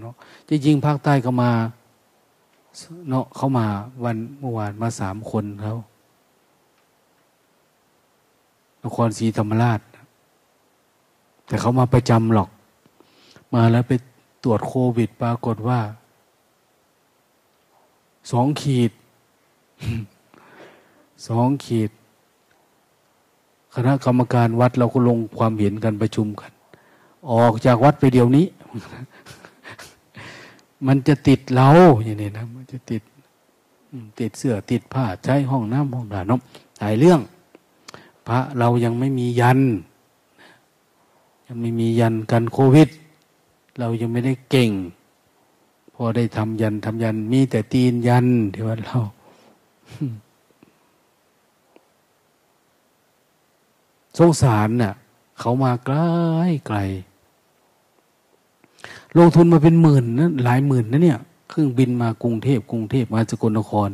เนาะจริงๆภาคใต้ก็มาเนาะเขามาวันเมื่อวานมาสามคนเขานครศรีธรรมราช แต่เขามาประจำหรอก มาแล้วไปตรวจโควิด ปรากฏว่า สองขีดสองขีด คณะกรรมการวัดเราก็ลงความเห็นกันประชุมกัน ออกจากวัดไปเดี๋ยวนี้ มันจะติดเราอย่างนี้นะมันจะติด ติดเสื้อติดผ้าใช้ห้องน้ำห้องด่านน้ำหลายเรื่อง พระเรายังไม่มียัน ยังไม่มียันกันโควิด เรายังไม่ได้เก่ง พอได้ทำยันทำยัน มีแต่ตีนยันที่ว่าเราสงสารน่ะ เขามาไกลไกล ลงทุนมาเป็นหมื่นนะหลายหมื่นนะเนี่ยเครื่องบินมากรุงเทพกรุงเทพมาสกลนคร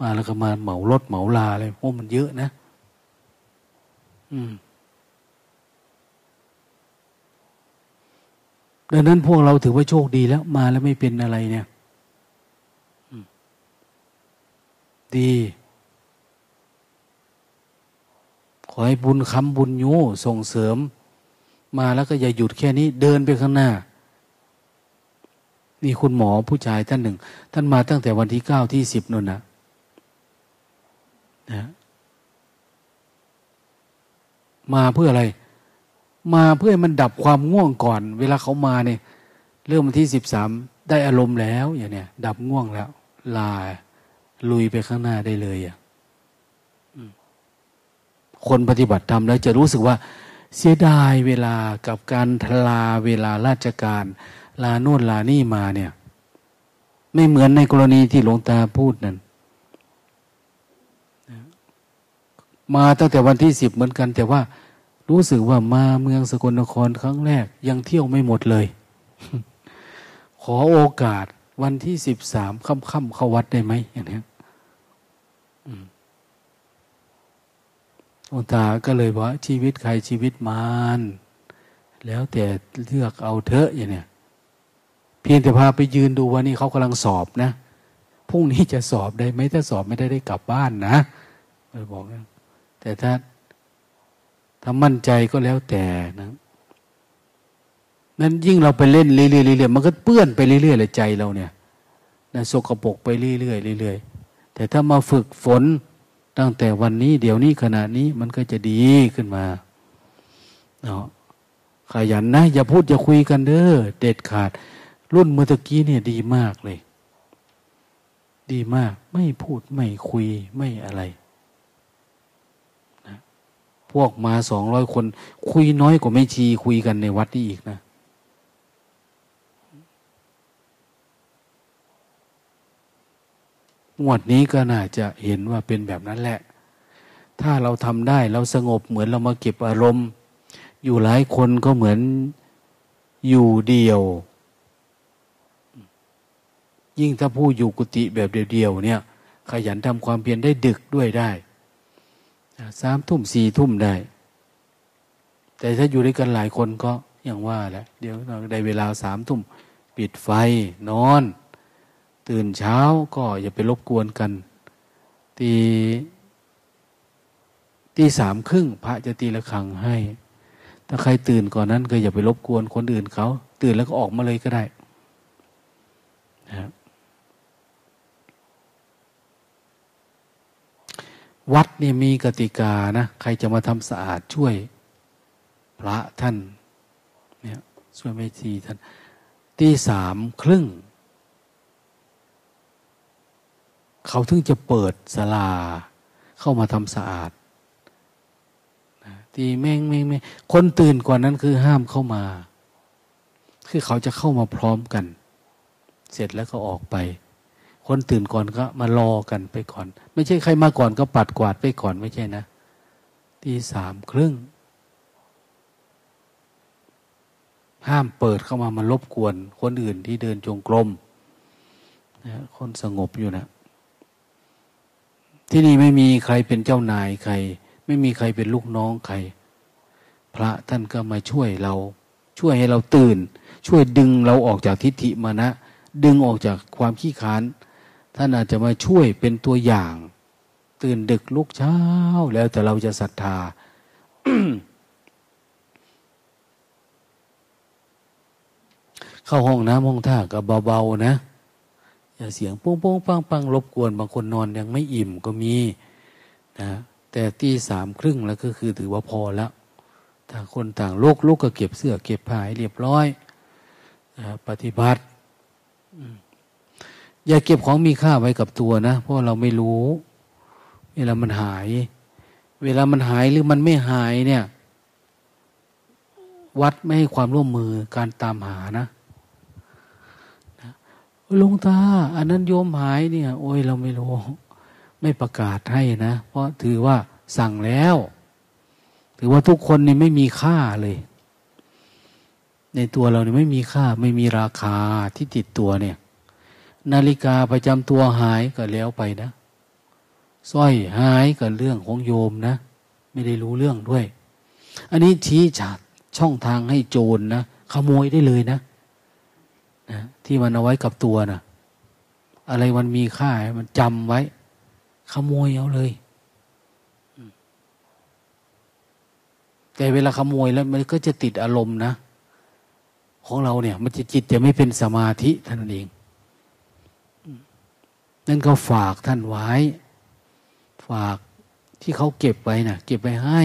มาแล้วก็มาเหมารถเหมาลาอะไรพวกมันเยอะนะ ดังนั้นพวกเราถือว่าโชคดีแล้ว มาแล้วไม่เป็นอะไรเนี่ยดี ขอให้บุญคำบุญยูส่งเสริม มาแล้วก็อย่าหยุดแค่นี้ เดินไปข้างหน้า นี่คุณหมอผู้ชายท่านหนึ่ง ท่านมาตั้งแต่วันที่เก้าที่สิบนั่นนะนะ มาเพื่ออะไร มาเพื่อให้มันดับความง่วงก่อน เวลาเขามาเนี่ย เริ่มวันที่สิบสามได้อารมณ์แล้วอย่างเนี้ยดับง่วงแล้ว ลาลุยไปข้างหน้าได้เลยอะคนปฏิบัติธรรมแล้วจะรู้สึกว่า เสียดายเวลากับการทลาเวลาราชการ ลาโน่นลานี่มาเนี่ย ไม่เหมือนในกรณีที่หลวงตาพูดนั่นมาตั้งแต่วันที่สิบเหมือนกัน แต่ว่า รู้สึกว่ามาเมืองสกลนครครั้งแรก ยังเที่ยวไม่หมดเลย ขอโอกาสวันที่สิบสามค่ำๆเข้าวัดได้ไหมอย่างนี้หลวงตาก็เลยบอกชีวิตใครชีวิตมารแล้วแต่เลือกเอาเถอะอย่างเนี้ยเพียงแต่พาไปยืนดูว่านี่เขากำลังสอบนะพรุ่งนี้จะสอบได้ไหมถ้าสอบไม่ได้ได้กลับบ้านนะเลยบอกนะแต่ถ้า ถ้ามั่นใจก็แล้วแต่นะนั้นยิ่งเราไปเล่นเรื่อยๆมันก็เปื้อนไปเรื่อยๆเลยใจเราเนี่ยนะสกปรกไปเรื่อยๆเรื่อยๆแต่ถ้ามาฝึกฝนตั้งแต่วันนี้ เดี๋ยวนี้ขณะนี้มันก็จะดีขึ้นมาเนาะขยันนะอย่าพูดอย่าคุยกันเด้อเด็ดขาด รุ่นเมื่อกี้เนี่ยดีมากเลย ดีมากไม่พูดไม่คุยไม่อะไร พวกมาสองร้อยคน คุยน้อยกว่าไม่ชีคุยกันในวัดนี่อีกนะงวดนี้ก็น่าจะเห็นว่าเป็นแบบนั้นแหละ ถ้าเราทำได้เราสงบเหมือนเรามาเก็บอารมณ์ อยู่หลายคนก็เหมือนอยู่เดียว ยิ่งถ้าผู้อยู่กุฏิแบบเดียวๆเนี่ย ขยันทำความเพียรได้ดึกด้วยได้ สามทุ่มสี่ทุ่มได้ แต่ถ้าอยู่ด้วยกันหลายคนก็อย่างว่าแหละเดี๋ยวเราได้เวลาสามทุ่มปิดไฟนอน ตื่นเช้าก็อย่าไปรบกวนกันตีตีสามครึ่งพระจะตีละครังให้ ถ้าใครตื่นก่อนนั้นก็อย่าไปรบกวนคนอื่นเขา ตื่นแล้วก็ออกมาเลยก็ได้นะ วัดเนี่ยมีกติกานะใครจะมาทำสะอาดช่วย พระท่านเนี่ยช่วยไม่ทีท่านตีสามครึ่ง เขาถึงจะเปิดศาลาเข้ามาทำสะอาดตีแม่งแม่งแม่งคนตื่นกว่านั้นคือห้ามเข้ามา คือเขาจะเข้ามาพร้อมกัน เสร็จแล้วก็ออกไป คนตื่นก่อนก็มารอกันไปก่อน ไม่ใช่ใครมาก่อนก็ปัดกวาดไปก่อนไม่ใช่นะตีสามครึ่ง ห้ามเปิดเข้ามามารบกวน คนอื่นที่เดินจงกรมนะคนสงบอยู่นะ ที่นี่ไม่มีใครเป็นเจ้านายใคร ไม่มีใครเป็นลูกน้องใคร พระท่านก็มาช่วยเรา ช่วยให้เราตื่น ช่วยดึงเราออกจากทิฏฐิมานะ ดึงออกจากความขี้ขาน ท่านอาจจะมาช่วยเป็นตัวอย่าง ตื่นดึกลุกเช้า แล้วแต่เราจะศรัทธาเข้าห้องน้ำห้องท่าก็เบาๆนะอย่าเสียงปุ้งปุ้งปังปังรบกวนบางคนนอนยังไม่อิ่มก็มีนะแต่ตีสามครึ่งแล้วก็คือถือว่าพอแล้วถ้าคนต่างโลกลูกก็เก็บเสื้อเก็บผ้าให้เรียบร้อยนะปฏิบัติ อย่าเก็บของมีค่าไว้กับตัวนะ เพราะเราไม่รู้ เวลามันหาย เวลามันหายหรือมันไม่หายเนี่ย วัดไม่ให้ความร่วมมือการตามหานะลุงตา อันนั้นโยมหายเนี่ย โอ้ยเราไม่รู้ ไม่ประกาศให้นะ เพราะถือว่าสั่งแล้ว ถือว่าทุกคนนี่ไม่มีค่าเลย ในตัวเราเนี่ยไม่มีค่า ไม่มีราคาที่ติดตัวเนี่ย นาฬิกาประจำตัวหายก็แล้วไปนะสร้อยหายก็เรื่องของโยมนะ ไม่ได้รู้เรื่องด้วย อันนี้ชี้ฉาดช่องทางให้โจรนนะขโมยได้เลยนะนะ ที่มันเอาไว้กับตัวนะอะไรมันมีค่ามันจำไว้ ขโมยเอาเลยแต่เวลาขโมยแล้วมันก็จะติดอารมณ์นะ ของเราเนี่ย มันจะจิตจะไม่เป็นสมาธิท่านเอง นั่นก็ฝากท่านไว้ ฝากที่เขาเก็บไว้นะ่ะ เก็บไว้ให้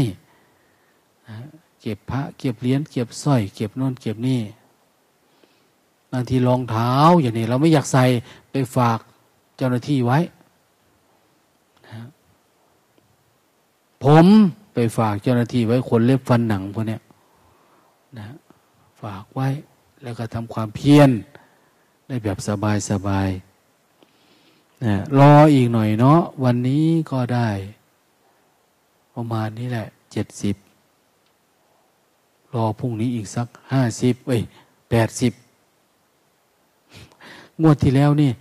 เก็บพระ เก็บเหรียญเก็บสร้อย เก็บน่นเก็บนี่บางทีรองเท้าอย่างนี้ เราไม่อยากใส่ไปฝากเจ้าหน้าที่ไว้นะผมไปฝากเจ้าหน้าที่ไว้คนเล็บฟันหนังพวกนี้นะฝากไว้แล้วก็ทำความเพียรได้แบบสบายสบาย นะรออีกหน่อยเนาะวันนี้ก็ได้ ประมาณนี้แหละเจ็ดสิบรอพรุ่งนี้อีกสักห้าสิบเอ้ยแปดสิบงวดที่แล้วนี่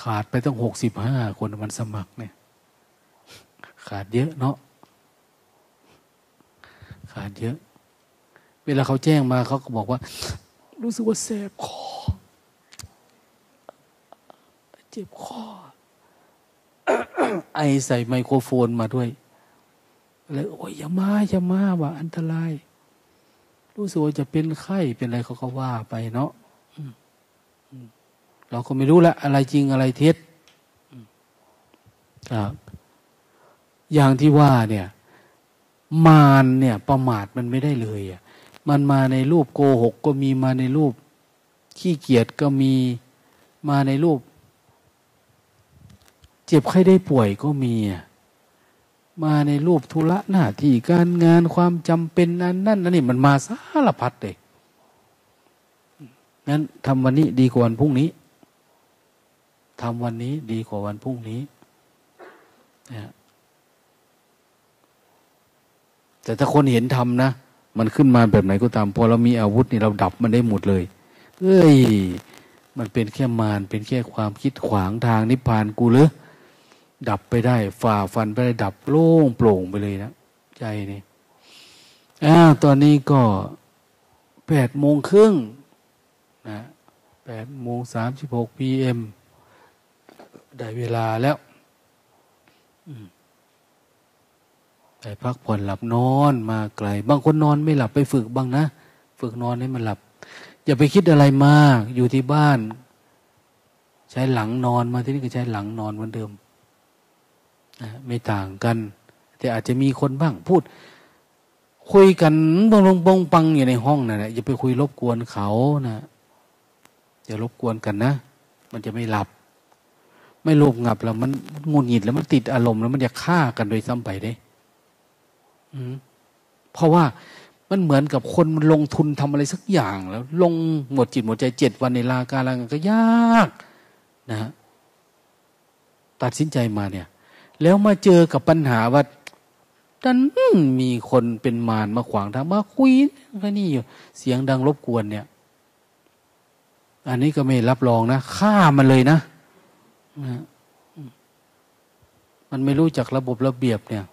ขาดไปตั้งหกสิบห้าคนมันสมัครเนี่ย ขาดเยอะเนาะขาดเยอะ เวลาเขาแจ้งมาเขาก็บอกว่า รู้สึกว่าแสบคอ จ็บคอไอใส่ไมโครโฟนมาด้วยเลยโอ้ยอย่ามาอย่ามาว่าอันตราย รู้สึกว่าจะเป็นไข้เป็นอะไรเขาก็ว่าไปเนาะเราก็ไม่รู้ละอะไรจริงอะไรเท็จครับอย่างที่ว่าเนี่ย มารเนี่ย ประมาทมันไม่ได้เลยอะมันมาในรูปโกหกก็มีมาในรูปขี้เกียจก็มีมาในรูป เจ็บไข้ได้ป่วยก็มีมาในรูปธุระหน้าที่การงานความจำเป็นนั่นนั่นนี่มันมาสารพัดเลยงั้นทำวันนี้ดีกว่าวันพรุ่งนี้ทำวันนี้ดีกว่าวันพรุ่งนี้นะแต่ถ้าคนเห็นทำนะ มันขึ้นมาแบบไหนก็ตาม พอเรามีอาวุธนี่เราดับมันได้หมดเลย เอ้ย มันเป็นแค่มารเป็นแค่ความคิดขวางทางนิพพานกูเลย ดับไปได้ ฝ่าฟันไปได้ดับโล่งโปร่งไปเลยนะใจนี่อ้าวตอนนี้ก็แปดโมงครึ่งนะแปดโมงสามสิบหกพีเอ็มได้เวลาแล้วไปพักผ่อนหลับนอนมาไกล บางคนนอนไม่หลับไปฝึกบ้างนะ ฝึกนอนให้มันหลับ อย่าไปคิดอะไรมาก อยู่ที่บ้าน ใช้หลังนอนมาที่นี่ก็ใช้หลังนอนเหมือนเดิม ไม่ต่างกัน แต่อาจจะมีคนบ้างพูด คุยกันบงลงบงปังอยู่ในห้องนะ่ะอย่าไปคุยรบกวนเขานะอย่ารบกวนกันนะ มันจะไม่หลับ ไม่โลภงับแล้วมันงุนหงิดแล้วมันติดอารมณ์แล้วมันจะฆ่ากันโดยซ้ำไปได้เพราะว่ามันเหมือนกับคนลงทุนทำอะไรสักอย่างแล้ว ลงหมดจิตหมดใจเจ็ดวันในลาการลางก็ยาก นะ ตัดสินใจมาเนี่ย แล้วมาเจอกับปัญหาว่าดันมีคนเป็นมารมาขวางทางมาคุยแค่นี้อยู่ เสียงดังรบกวนเนี่ย อันนี้ก็ไม่รับรองนะฆ่ามันเลยนะนะมันไม่รู้จักระบบระเบียบเนี่ย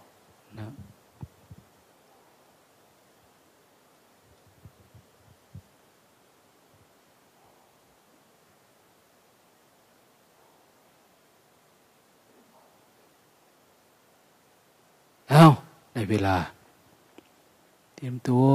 อาในเวลา เตรียมตัว